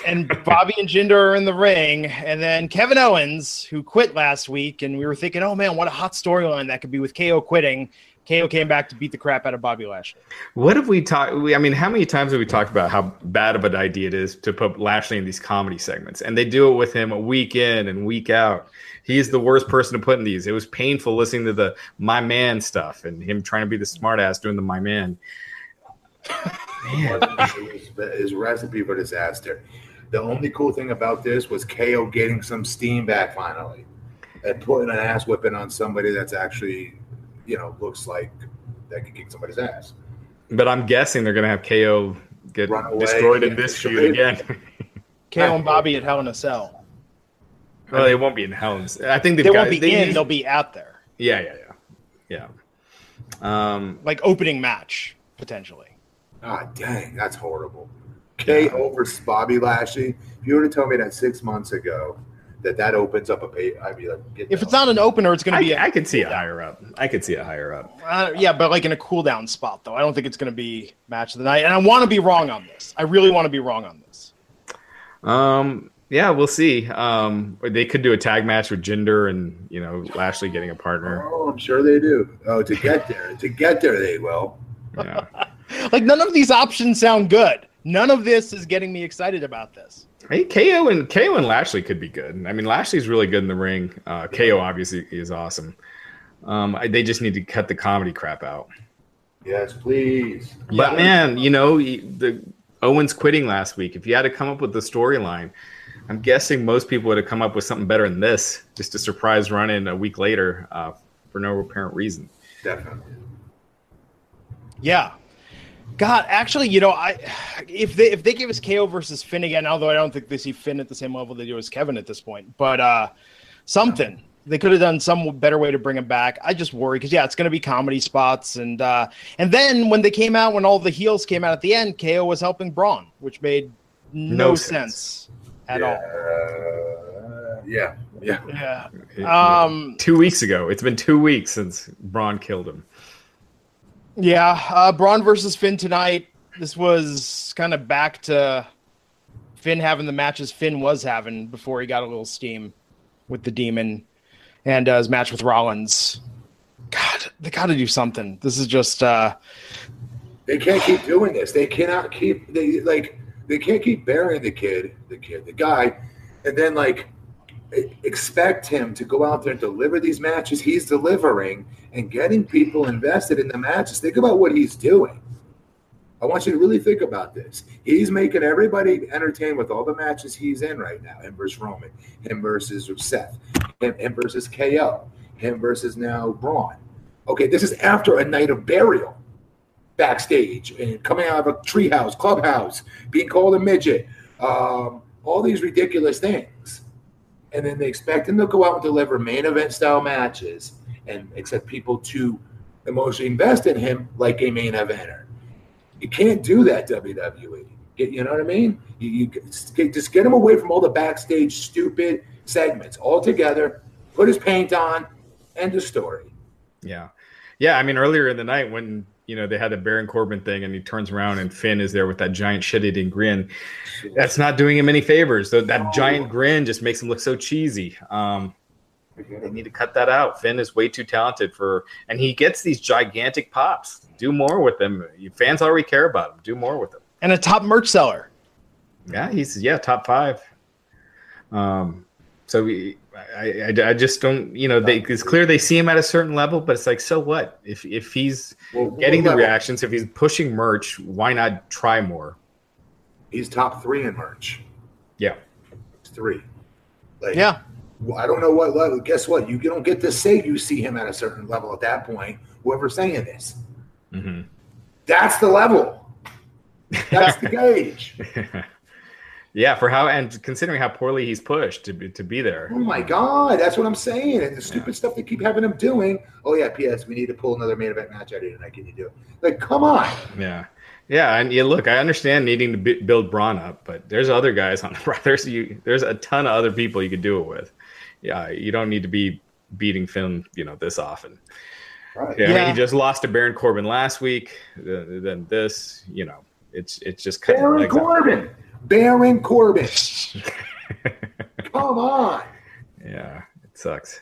and Bobby and Jinder are in the ring, and then Kevin Owens, who quit last week, and we were thinking, oh man, what a hot storyline that could be with KO quitting. KO came back to beat the crap out of Bobby Lashley. What have we talked? I mean, how many times have we talked about how bad of an idea it is to put Lashley in these comedy segments? And they do it with him a week in and week out. He's the worst person to put in these. It was painful listening to the my man stuff and him trying to be the smartass doing the my man. man. his recipe for disaster. The only cool thing about this was KO getting some steam back finally and putting an ass whipping on somebody that's actually you know, looks like that could kick somebody's ass. But I'm guessing they're going to have KO get destroyed in this feud again. [laughs] KO and Bobby [laughs] at Hell in a Cell. Well, they won't be in Hell in a Cell. I think they got, won't be they in. They'll be out there. Yeah, yeah, yeah, yeah. Um, like opening match potentially. Ah, dang, that's horrible. KO versus Bobby Lashley. If you were to tell me that six months ago, that that opens up a pay. I mean, like, if it's not an opener, it's going to be. I could see it higher up. I could see it higher up. Uh, yeah, but like in a cool down spot, though. I don't think it's going to be match of the night, and I want to be wrong on this. I really want to be wrong on this. Um. Yeah, we'll see. Um, they could do a tag match with Jinder and you know Lashley getting a partner. Oh I'm sure they do. Oh, to get there, to get there, they will. Yeah. [laughs] Like none of these options sound good. None of this is getting me excited about this. Hey, KO and KO and Lashley could be good. I mean, Lashley's really good in the ring. Uh, KO obviously is awesome. Um, I, they just need to cut the comedy crap out. Yes, please. But Yeah. man, you know, the Owens quitting last week. If you had to come up with the storyline, I'm guessing most people would have come up with something better than this. Just a surprise run in a week later uh, for no apparent reason. Definitely. Yeah. God, actually, you know, I if they if they give us KO versus Finn again, although I don't think they see Finn at the same level they do as Kevin at this point, but uh something they could have done some better way to bring him back. I just worry because yeah, it's going to be comedy spots, and uh and then when they came out, when all the heels came out at the end, KO was helping Braun, which made no, No sense. sense. at yeah. all. Uh, yeah. Yeah. Yeah. It- Um. two weeks ago. It's been two weeks since Braun killed him. Yeah, uh, Braun versus Finn tonight. This was kind of back to Finn having the matches Finn was having before he got a little steam with the Demon and uh, his match with Rollins. God, they got to do something. This is just uh, They can't keep doing this. They cannot keep they like they can't keep burying the kid, the kid, the guy, and then like expect him to go out there and deliver these matches he's delivering and getting people invested in the matches. Think about what he's doing. I want you to really think about this. He's making everybody entertained with all the matches he's in right now. Him versus Roman, him versus Seth, him, him versus KO, him versus now Braun. Okay, this is after a night of burial backstage and coming out of a treehouse, clubhouse, being called a midget, um, all these ridiculous things. And then they expect him to go out and deliver main event style matches and expect people to emotionally invest in him like a main eventer. You can't do that, WWE. You know what I mean? You, you just get him away from all the backstage stupid segments altogether. Put his paint on. End of story. Yeah. Yeah. I mean, earlier in the night when, you know, they had the Baron Corbin thing and he turns around and Finn is there with that giant shit eating grin. That's not doing him any favors. So that giant grin just makes him look so cheesy. Um, they need to cut that out. Finn is way too talented for, and he gets these gigantic pops. Do more with him. You fans already care about him. Do more with him. and a top merch seller. Yeah, he's yeah top five. Um, so we, I, I, I just don't, you know, they, it's clear they see him at a certain level, but it's like, so what? If if he's Well, getting the level? reactions, if he's pushing merch, why not try more? He's top three in merch. Yeah, three. Like, Yeah, well, I don't know what level. Guess what? You don't get to say you see him at a certain level at that point. Whoever's saying this, hmm that's the level. That's the [laughs] gauge. [laughs] yeah. For how and considering how poorly he's pushed to be to be there. Oh my god, that's what I'm saying. And the stupid stuff they keep having him doing. Oh yeah, P.S. We need to pull another main event match out of you tonight. Can you do it? Like, come on. Yeah. Yeah, and yeah, look, I understand needing to b- build Braun up, but there's other guys on the [laughs] there's you there's a ton of other people you could do it with. Yeah, you don't need to be beating Finn, you know, this often. Right. Yeah, I mean, he just lost to Baron Corbin last week. Then, then this, you know, it's it's just cutting Baron legs out. Corbin. Baron Corbin. [laughs] Come on. Yeah, it sucks.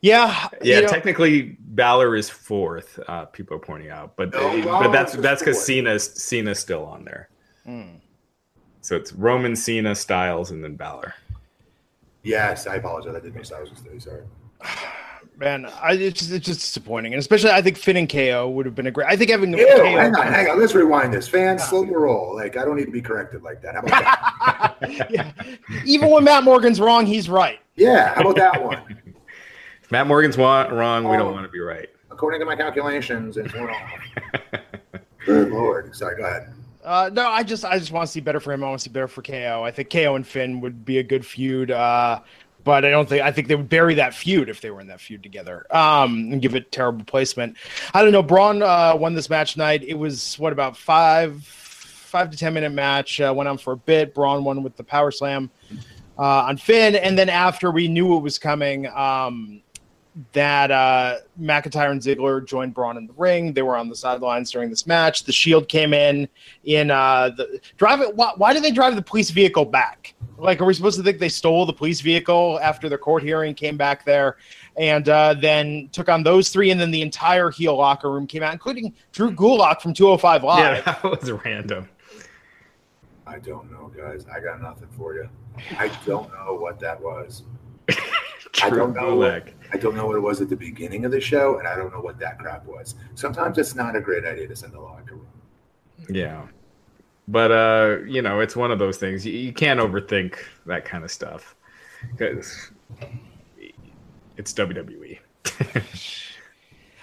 yeah, Yeah, you know, technically Balor is fourth. Uh, people are pointing out, but No, but that's that's because fourth. Cena's Cena's still on there. Hmm. So it's Roman, Cena, Styles, and then Balor. Yes, I apologize. I did miss. Styles was just sorry. [sighs] [sighs] [sighs] man, I, it's just, it's just disappointing, and especially I think Finn and KO would have been a great. I think having Ew, KO, hang on, hang on. Let's rewind this. Fans, slow the roll. Like, I don't need to be corrected like that. How about that? [laughs] yeah. even when Matt Morgan's wrong, he's right. yeah, how about that one? If [laughs] Matt Morgan's wa- wrong, we Oh. don't want to be right. According to my calculations, it's wrong. [laughs] Good lord. Sorry, go ahead. Uh, no, I just I just want to see better for him. I want to see better for KO. I think KO and Finn would be a good feud. Uh, but I don't think I think they would bury that feud if they were in that feud together. Um, and give it terrible placement. I don't know. Braun uh, won this match tonight. It was what about five five to ten minute match. Uh, went on for a bit. Braun won with the power slam uh, on Finn, and then after we knew it was coming, um, that uh, McIntyre and Ziggler joined Braun in the ring. They were on the sidelines during this match. The Shield came in in uh, the drive it. Why, why did they drive the police vehicle back? Like, are we supposed to think they stole the police vehicle after the court hearing, came back there, and uh, then took on those three, and then the entire heel locker room came out, including Drew Gulak from 205 Live. Yeah, [laughs] that was random. I don't know, guys. I got nothing for you. I don't know what that was. [laughs] I don't know. Gulak. I don't know what it was at the beginning of the show, and I don't know what that crap was. Sometimes it's not a great idea to send the locker room. Yeah. But uh, you know, it's one of those things. You, you can't overthink that kind of stuff because it's. WWE. [laughs]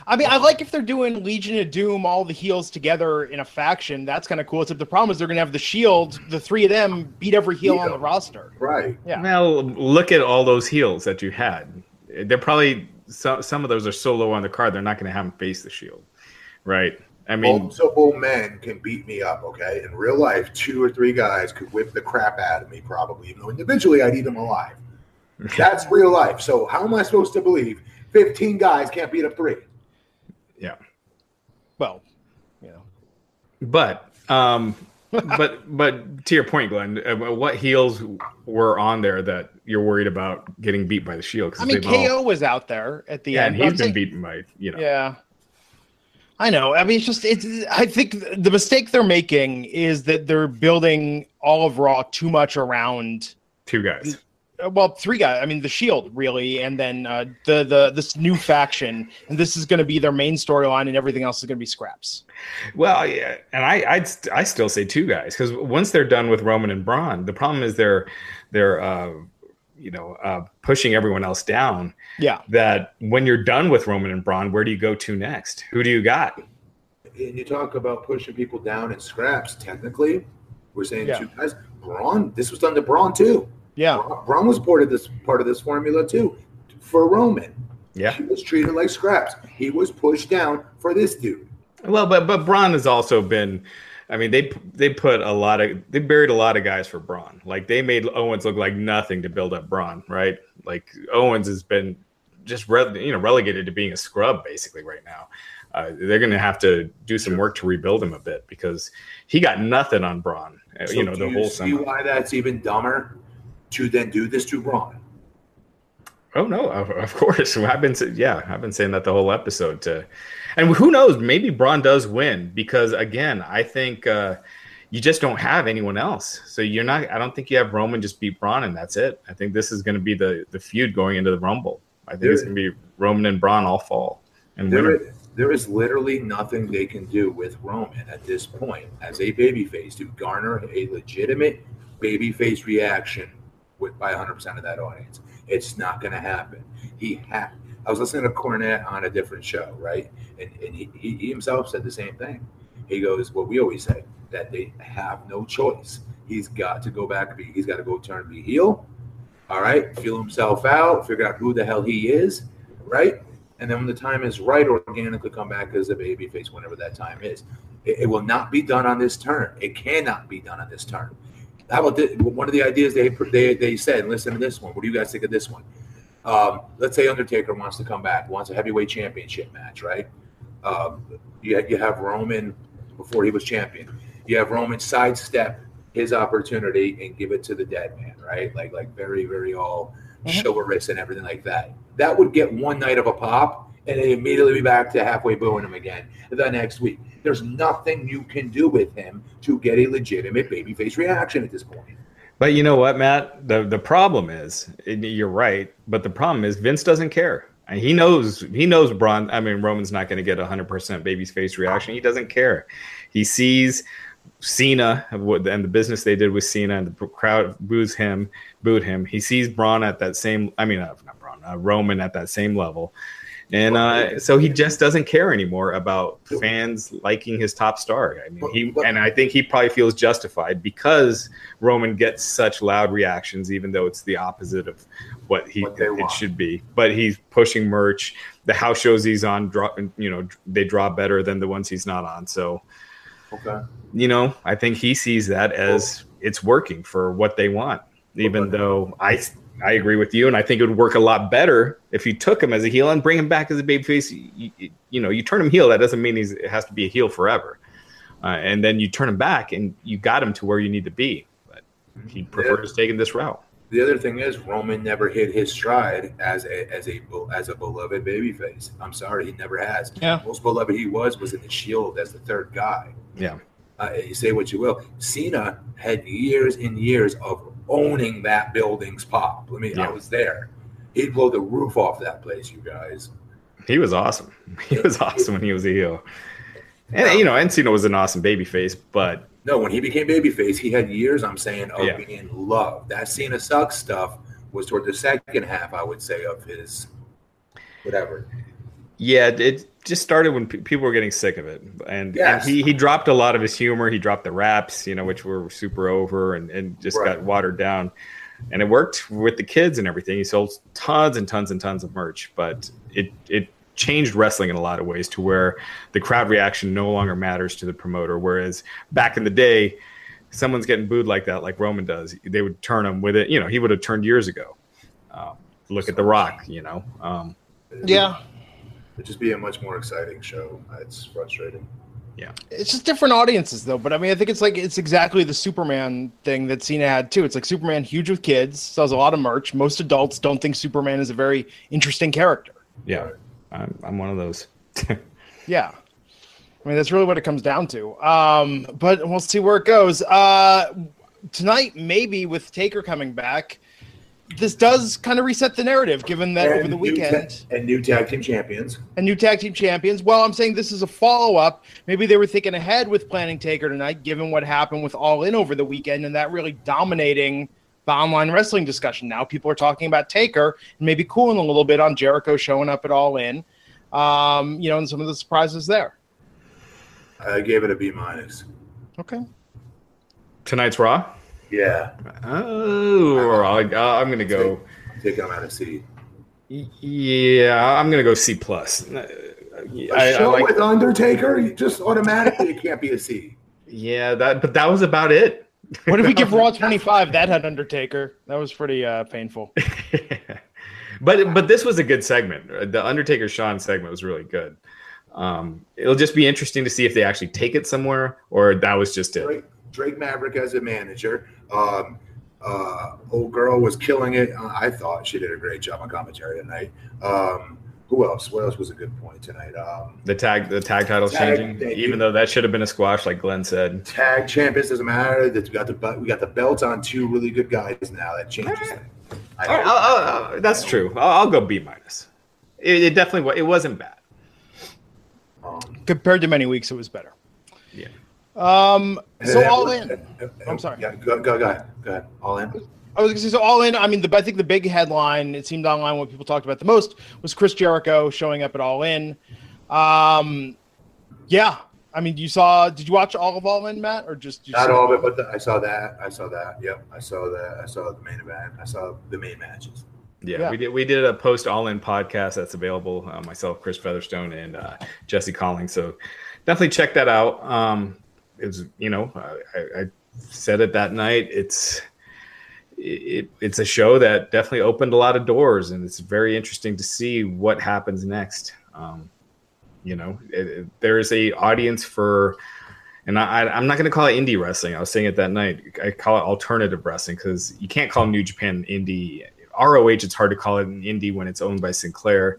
I mean, I like if they're doing Legion of Doom, all the heels together in a faction. That's kind of cool. Except the problem is they're going to have the Shield, the three of them, beat every heel on the roster. Right. Yeah. Well, look at all those heels that you had. They're probably some some of those are so low on the card. They're not going to have them face the Shield, right? I mean, Multiple men can beat me up, okay? In real life, two or three guys could whip the crap out of me, probably. Even though individually I'd eat them alive. [laughs] That's real life. So how am I supposed to believe 15 guys can't beat up three? Yeah. Well, you know, But um, but but to your point, Glenn, uh, what heels were on there that you're worried about getting beat by the Shield? 'Cause I mean, they've all- KO was out there at the yeah, end. and he's I'm been saying- beaten by you know. Yeah. I know. I mean, it's just it's. I think the mistake they're making is that they're building all of Raw too much around. two guys. Well, three guys. I mean, the Shield really, and then uh, the the this new faction, and this is going to be their main storyline, and everything else is going to be scraps. Well, yeah, and I I'd st- I still say two guys because once they're done with Roman and Braun, the problem is they're they're uh, you know uh, pushing everyone else down. Yeah, That when you're done with Roman and Braun, where do you go to next? Who do you got? And you talk about pushing people down in scraps. Technically, we're saying Yeah. two guys. Braun, this was done to Braun too. Yeah. Braun, was part of this part of this formula too. For Roman, Yeah. he was treated like scraps. He was pushed down for this dude. Well, but but Braun has also been. I mean, they they put a lot of they buried a lot of guys for Braun. Like they made Owens look like nothing to build up Braun, right? Like Owens has been just re- you know relegated to being a scrub basically right now. Uh, they're going to have to do some work to rebuild him a bit because he got nothing on Braun. uh, So you know the you whole see summer. why that's even dumber to then do this to Braun. Oh no, of, of course. [laughs] I've been yeah, I've been saying that the whole episode. To, and who knows? Maybe Braun does win because again, I think uh, you just don't have anyone else. So you're not. I don't think you have Roman just beat Braun and that's it. I think this is going to be the the feud going into the Rumble. I think it's going to be Roman and Braun all fall and there there is literally nothing they can do with Roman at this point as a babyface to garner a legitimate babyface reaction with by 100% of that audience. It's not going to happen. He had. I was listening to Cornette on a different show, right? And, and he, he himself said the same thing. He goes, "What we always say that they have no choice. He's got to go back be. He's got to go turn and be heel. All right, feel himself out, figure out who the hell he is, right? And then when the time is right, organically come back as a baby face whenever that time is. It, it will not be done on this turn. It cannot be done on this turn. How about this? One of the ideas they they they said. Listen to this one. What do you guys think of this one? Um, let's say Undertaker wants to come back, wants a heavyweight championship match, right? Um, you, you have Roman before he was champion. You have Roman sidestep his opportunity and give it to the dead man, right? Like like very very all Mhm. chivalrous and everything like that. That would get one night of a pop, and they immediately be back to halfway booing him again the next week. There's nothing you can do with him to get a legitimate babyface reaction at this point. But you know what, Matt? The the problem is, you're right. But the problem is Vince doesn't care. And he knows he knows Braun. I mean, Roman's not going to get a hundred percent baby's face reaction. He doesn't care. He sees Cena and the business they did with Cena, and the crowd boos him, booed him. He sees Braun at that same. I mean, uh, not Braun, uh, Roman at that same level, and uh, so he just doesn't care anymore about fans liking his top star. I mean, he and I think he probably feels justified because Roman gets such loud reactions, even though it's the opposite of what he What it should be. But he's pushing merch. The house shows he's on, draw, you know, they draw better than the ones he's not on. So Okay. you know, I think he sees that as it's working for what they want. Even though I I agree with you, and I think it would work a lot better if you took him as a heel and bring him back as a babyface. You, you, you know, you turn him heel. That doesn't mean he's it has to be a heel forever. Uh, and then you turn him back, and you got him to where you need to be. But he prefers taking this route. The other thing is Roman never hit his stride as a as a as a beloved babyface. I'm sorry, he never has. Yeah. Most beloved he was was in the Shield as the third guy. Yeah. Uh, you say what you will. Cena had years and years of owning that building's pop. I mean, Yeah. I was there. He'd blow the roof off that place, you guys. He was awesome. [laughs] He was awesome when he was a heel. And you know, Encino was an awesome babyface, but No, when he became babyface, he had years, I'm saying, of Yeah. being loved. That Cena sucks stuff was toward the second half, I would say, of his whatever. Yeah, it just started when pe- people were getting sick of it, and, Yes. and he he dropped a lot of his humor. He dropped the raps, you know, which were super over and and just Right. got watered down. And it worked with the kids and everything. He sold tons and tons and tons of merch, but it it changed wrestling in a lot of ways to where the crowd reaction no longer matters to the promoter. Whereas back in the day, someone's getting booed like that, like Roman does, they would turn him with it. You know, he would have turned years ago. Um, look at The Rock, you know. Um, Yeah. It'd just be a much more exciting show. It's frustrating. Yeah. It's just different audiences though. But I mean, I think it's like it's exactly the Superman thing that Cena had too. It's like Superman huge with kids, sells a lot of merch. Most adults don't think Superman is a very interesting character. yeah, I'm, I'm one of those. [laughs] Yeah. I mean, that's really what it comes down to. Um, but we'll see where it goes. Uh, tonight, maybe with Taker coming back, this does kind of reset the narrative, given that over the weekend ta- and new tag team champions. and new tag team champions. Well, I'm saying this is a follow up. Maybe they were thinking ahead with planning Taker tonight, given what happened with All In over the weekend and that really dominating the online wrestling discussion. Now people are talking about Taker and maybe cooling a little bit on Jericho showing up at All In. Um, you know, and some of the surprises there. I gave it a B minus. Okay. Tonight's Raw. Yeah, Oh, I, I'm gonna go. I think I'm at a C. Yeah, I'm gonna go C plus. Uh, A I, I show like, with Undertaker, you just automatically it can't be a C. yeah, that, but that was about it. What if we give Raw [laughs] 25? That had Undertaker. That was pretty uh, painful. [laughs] but but this was a good segment. The Undertaker Shawn segment was really good. Um, it'll just be interesting to see if they actually take it somewhere or that was just it. Drake, Drake Maverick as a manager. Um, uh, old girl was killing it. Uh, I thought she did a great job on commentary tonight. Um, who else? What else was a good point tonight? Um, The tag the tag titles Tag, changing, even you. though that should have been a squash, like Glenn said. tag champions doesn't matter. That we got the bu- we got the belts on two really good guys now. That changes things. I All right. I'll- I'll- I'll- that's true. I'll, I'll go B minus. It, it definitely it wasn't bad. Um, Compared to many weeks, it was better. Yeah. Um, so and- all in. and- and- I'm sorry. Yeah, go, go, go ahead. Go ahead. All in. I was gonna say so. All in. I mean, the I think the big headline it seemed online what people talked about the most was Chris Jericho showing up at All In. Um, yeah. I mean, you saw? Did you watch all of All In, Matt, or just you Not saw- all of it, but the, I saw that. I saw that. Yep, I saw that. I saw the main event. I saw the main matches. Yeah, Yeah. we did. We did a post all in podcast that's available. Uh, myself, Chris Featherstone, and uh, Jesse Collins. So definitely check that out. Um, it was, you know, I, I- said it that night. It's it, it's a show that definitely opened a lot of doors, and it's very interesting to see what happens next. Um, you know, it, it- there is a audience for. And I- I'm not going to call it indie wrestling. I was saying it that night. I call it alternative wrestling because you can't call New Japan indie. ROH, it's hard to call it an indie when it's owned by Sinclair.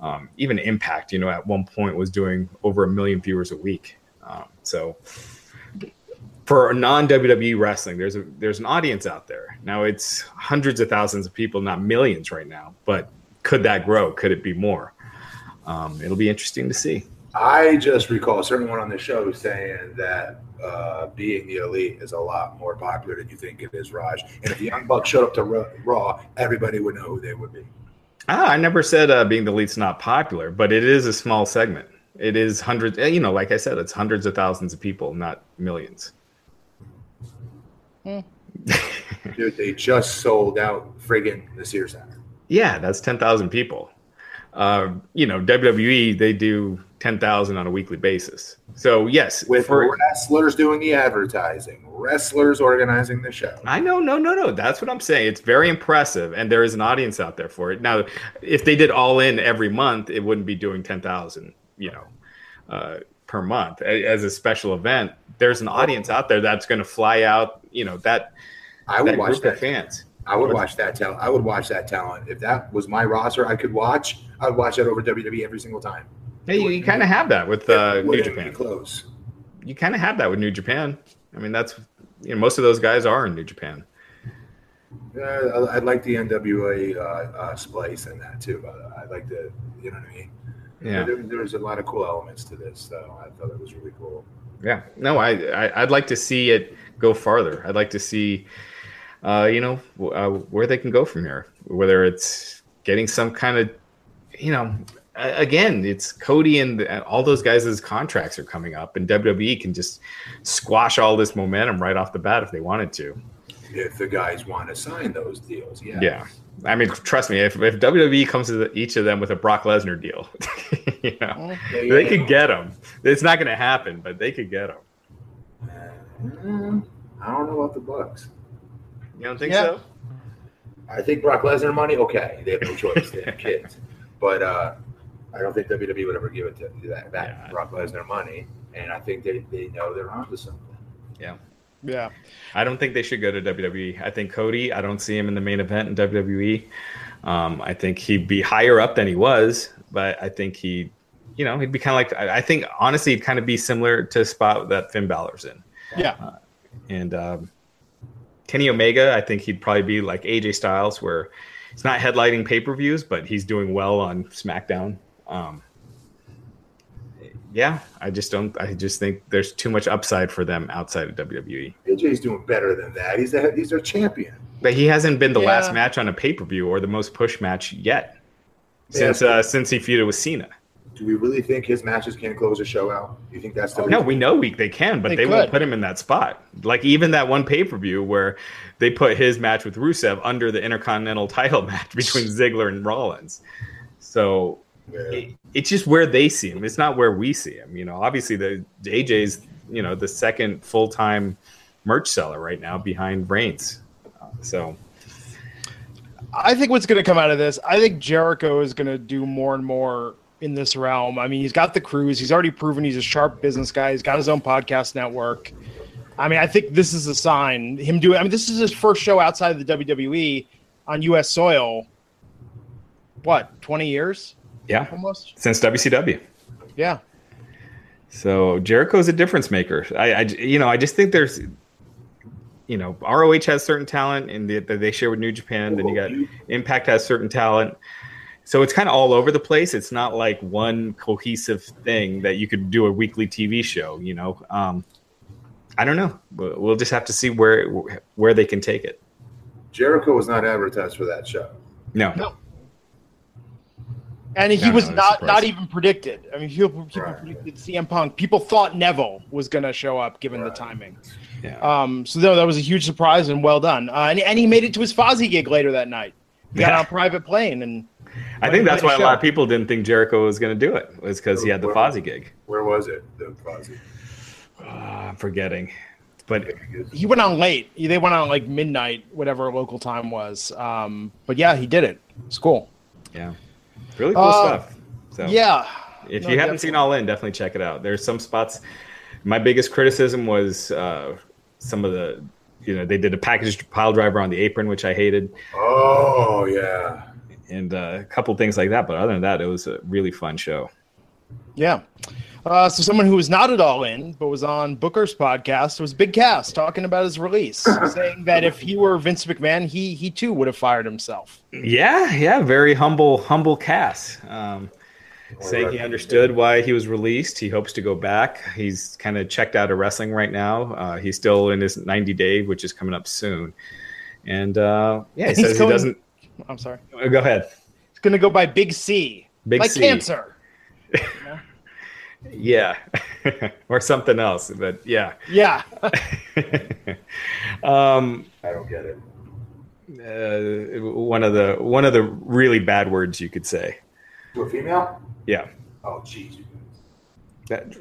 Um, even Impact, you know, at one point was doing over a million viewers a week. Um, so for non WWE wrestling, there's a there's an audience out there. Now it's hundreds of thousands of people, not millions right now. But could that grow? Could it be more? Um, it'll be interesting to see. I just recall someone on the show saying that uh, being the elite is a lot more popular than you think it is, Raj. And if the Young Bucks showed up to Raw, everybody would know who they would be. Ah, I never said uh, being the elite's not popular, but it is a small segment. It is hundreds, eh, you know, like I said, it's hundreds of thousands of people, not millions. [laughs] Dude, they just sold out friggin' the Sears Center. Yeah, that's 10,000 people. Uh, you know, WWE, they do 10,000 on a weekly basis. So, yes, With for, wrestlers doing the advertising, wrestlers organizing the show. I know, no, no, no. That's what I'm saying. It's very impressive, and there is an audience out there for it. Now, if they did all in every month, it wouldn't be doing 10,000, you know, uh, per month as a special event. There's an audience out there that's going to fly out, you know, that I would that watch that. fans. I would watch that talent. I would watch that talent. If that was my roster, I could watch. I would watch that over WWE every single time. Hey, you, you kind of have that with uh, New Japan. close. You kind of have that with New Japan. I mean, that's you know most of those guys are in New Japan. Yeah, I- I'd like the NWA uh, uh, splice and that too. But I'd like to, you know what I mean. Yeah, There, there's a lot of cool elements to this, so I thought it was really cool. yeah. No, I, I I'd like to see it go farther. I'd like to see, uh, you know, w- uh, where they can go from here. Whether it's getting some kind of, you know, again, it's Cody and all those guys' contracts are coming up, and WWE can just squash all this momentum right off the bat if they wanted to. If the guys want to sign those deals, yeah. Yeah. I mean, trust me, if, if WWE comes to the, each of them with a Brock Lesnar deal, [laughs] you know, they could get him. It's not going to happen, but they could get him. Mm, I don't know about the Bucks. You don't think Yeah. so? I think Brock Lesnar money. Okay, they have no choice. They have [laughs] kids, but uh, I don't think WWE would ever give it to that back Yeah. Brock Lesnar money. And I think they, they know they're onto something. Yeah. I don't think they should go to WWE. I think Cody, I don't see him in the main event in WWE. Um, I think he'd be higher up than he was, but I think he, you know, he'd be kind of like, I, think honestly, he'd kind of be similar to the spot that Finn Balor's in. Yeah. And um, Kenny Omega, I think he'd probably be like AJ Styles, where he's not headlighting pay per views, but he's doing well on SmackDown. Um, yeah, I just don't. I just think there's too much upside for them outside of WWE. AJ's doing better than that. He's a, he's their champion. But he hasn't been the Yeah. last match on a pay per view or the most push match yet since uh, since he feuded with Cena. Do we really think his matches can close a show out? Do you think that's the No, we know we they can, but They they, won't put him in that spot. Like even that one pay per view where they put his match with Rusev under the Intercontinental [laughs] title match between Ziggler and Rollins. So Yeah. It, it's just where they see him. It's not where we see him. You know, obviously the AJ's you know the second full time merch seller right now behind Reigns. Uh, so I think what's going to come out of this, I think Jericho is going to do more and more in this realm. I mean, he's got the cruise. He's already proven he's a sharp business guy. He's got his own podcast network. I mean, I think this is a sign. Him doing. I mean, this is his first show outside of the WWE on U.S. soil. What, twenty years yeah, almost? since WCW. Yeah. So Jericho's a difference maker. I, I you know, I just think there's, you know, ROH has certain talent and the, that they share with New Japan. Then you got Impact has certain talent. So it's kind of all over the place. It's not like one cohesive thing that you could do a weekly TV show. You know, um, I don't know. We'll we'll just have to see where where they can take it. Jericho was not advertised for that show. No, No. And he No, no, was I was not not even predicted. I mean, people, people Right. predicted CM Punk. People thought Neville was going to show up given the timing. yeah. Um, so no, that was a huge surprise and well done. Uh, and, and he made it to his Fozzy gig later that night. He got on a private plane and I think that's why a lot of people didn't think Jericho was going to do it. Was because he had the Fozzy gig. Where was it? The Fozzy. Uh, I'm forgetting, but he went on late. They went on like midnight, whatever local time was. Um, but yeah, he did it. It's cool. yeah, really cool Uh, stuff. So Yeah. if No, you haven't seen. All In, definitely check it out. There's some spots. My biggest criticism was uh, some of the, you know, they did a package pile driver on the apron, which I hated, Oh yeah. and uh, a couple things like that. But other than that, it was a really fun show. Yeah. Uh, so someone who was not at all in, but was on Booker's podcast was Big Cass talking about his release, saying that if he were Vince McMahon, he he too would have fired himself. Yeah, yeah, very humble, humble Cass. Um, saying he understood why he was released. He hopes to go back. He's kind of checked out of wrestling right now. Uh, he's still in his 90 day, which is coming up soon. And uh, yeah, he He's says he doesn't. I'm sorry. uh, Go ahead. It's going to go by Big C, Big like C. cancer. [laughs] Yeah, [laughs] or something else. But yeah. Yeah. [laughs] um, I don't get it. uh, one of the one of the really bad words you could say. To a female? Yeah. Oh jeez. That,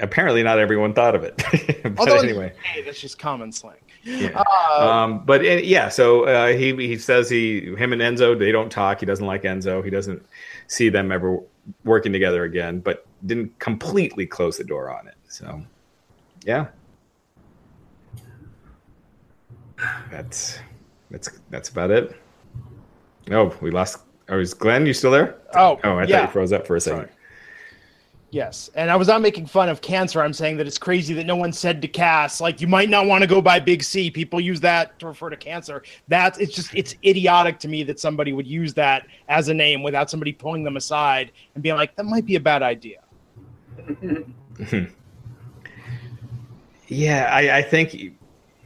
apparently, not everyone thought of it. [laughs] but Although anyway. hey, that's just common slang. Yeah. Uh, Um, but uh, yeah, so uh, he he says he him and Enzo they don't talk. He doesn't like Enzo. He doesn't see them ever working together again. But didn't completely close the door on it. So yeah, That's that's that's about it. Oh, we lost. Oh, is Glenn? You still there? Oh, Oh, I yeah. thought you froze up for a second. Sorry. Yes, and I was not making fun of cancer. I'm saying that it's crazy that no one said to Cass like you might not want to go by Big C. People use that to refer to cancer. That's it's just it's idiotic to me that somebody would use that as a name without somebody pulling them aside and being like that might be a bad idea. [laughs] Yeah, I, I think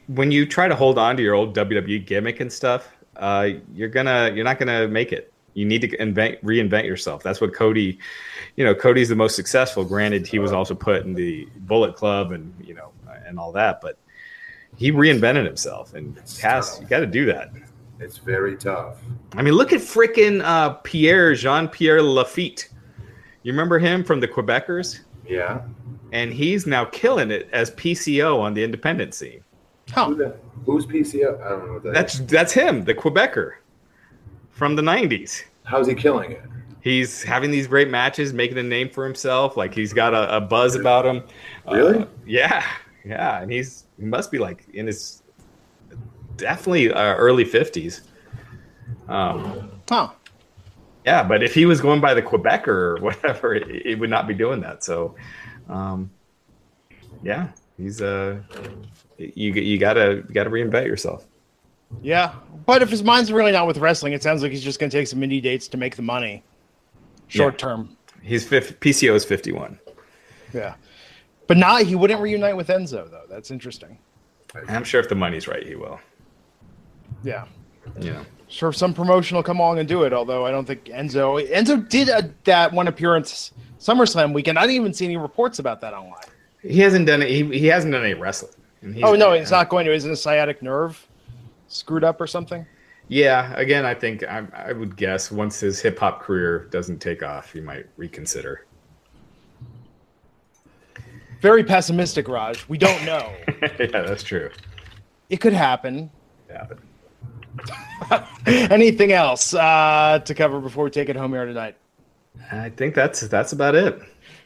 when you try to hold on to your old WWE gimmick and stuff, uh, you're gonna you're not gonna make it. You need to invent reinvent yourself. That's what Cody, you know, Cody's the most successful. Granted, he was also put in the Bullet Club and you know and all that, but he reinvented himself. And Cass, you got to do that. It's very tough. I mean, look at frickin' uh, Pierre Jean Pierre Lafitte. You remember him from the Quebecers? Yeah. And he's now killing it as PCO on the independent scene. Huh. Who the, who's PCO? I don't know what that That's is. that's him, the Quebecer from the '90s. How's he killing it? He's having these great matches, making a name for himself. Like he's got a, a buzz about him. Really? Uh, yeah, yeah, and he's he must be like in his definitely uh, early fifties. Um, Huh. Yeah, but if he was going by the Quebecer or [laughs] whatever, it, it would not be doing that. So, um, yeah, he's uh, you you gotta you gotta reinvent yourself. Yeah, but if his mind's really not with wrestling, it sounds like he's just going to take some indie dates to make the money, short Yeah. term. He's PCO is fifty one. Yeah, but not he wouldn't reunite with Enzo though. That's interesting. I'm sure if the money's right, he will. Yeah. Know. Sure, some promotion will come along and do it. Although I don't think Enzo Enzo did a, that one appearance SummerSlam weekend. I didn't even see any reports about that online. He hasn't done it. He, he hasn't done any wrestling. Oh no, it's not going to. Isn't a sciatic nerve screwed up or something? Yeah, again, I think I, I would guess once his hip hop career doesn't take off, he might reconsider. Very pessimistic, Raj. We don't know. [laughs] yeah, that's true. it could happen. Yeah, but [laughs] Anything else uh, to cover before we take it home here tonight? I think that's that's about it.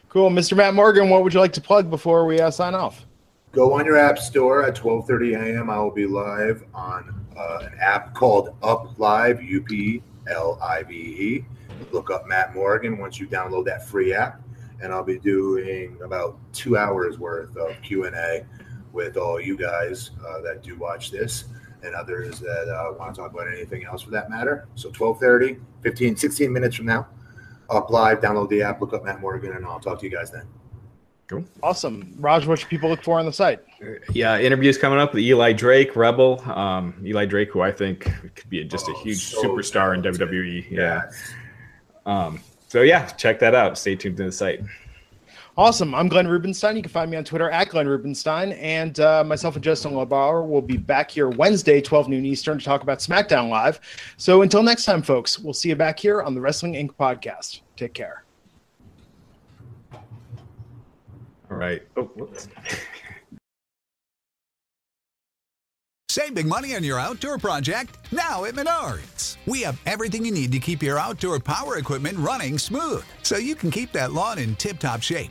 Cool, Mr. Matt Morgan. What would you like to plug before we uh, sign off? Go on your app store at 12:30 a.m. I will be live on uh, an app called Up Live, U P L I V E. Look up Matt Morgan once you download that free app, and I'll be doing about two hours worth of Q and A with all you guys uh, that do watch this and others that uh, want to talk about anything else for that matter. So 12:30, 15, 16 minutes from now, Up Live. Download the app, look up Matt Morgan, and I'll talk to you guys then. Cool. Awesome, Raj. What should people look for on the site? Yeah, interviews coming up with Eli Drake, Rebel. Um, Eli Drake, who I think could be just a Oh, huge so superstar in talented. WWE. Yeah. Um, so yeah, check that out. Stay tuned to the site. Awesome. I'm Glenn Rubenstein. You can find me on Twitter at Glenn Rubenstein. And uh, myself and Justin LaBar will be back here Wednesday, 12 noon Eastern, to talk about SmackDown Live. So until next time, folks, we'll see you back here on the Wrestling Inc. podcast. Take care. All right. Oh, whoops. [laughs] Save big money on your outdoor project now at Menards. We have everything you need to keep your outdoor power equipment running smooth so you can keep that lawn in tip top shape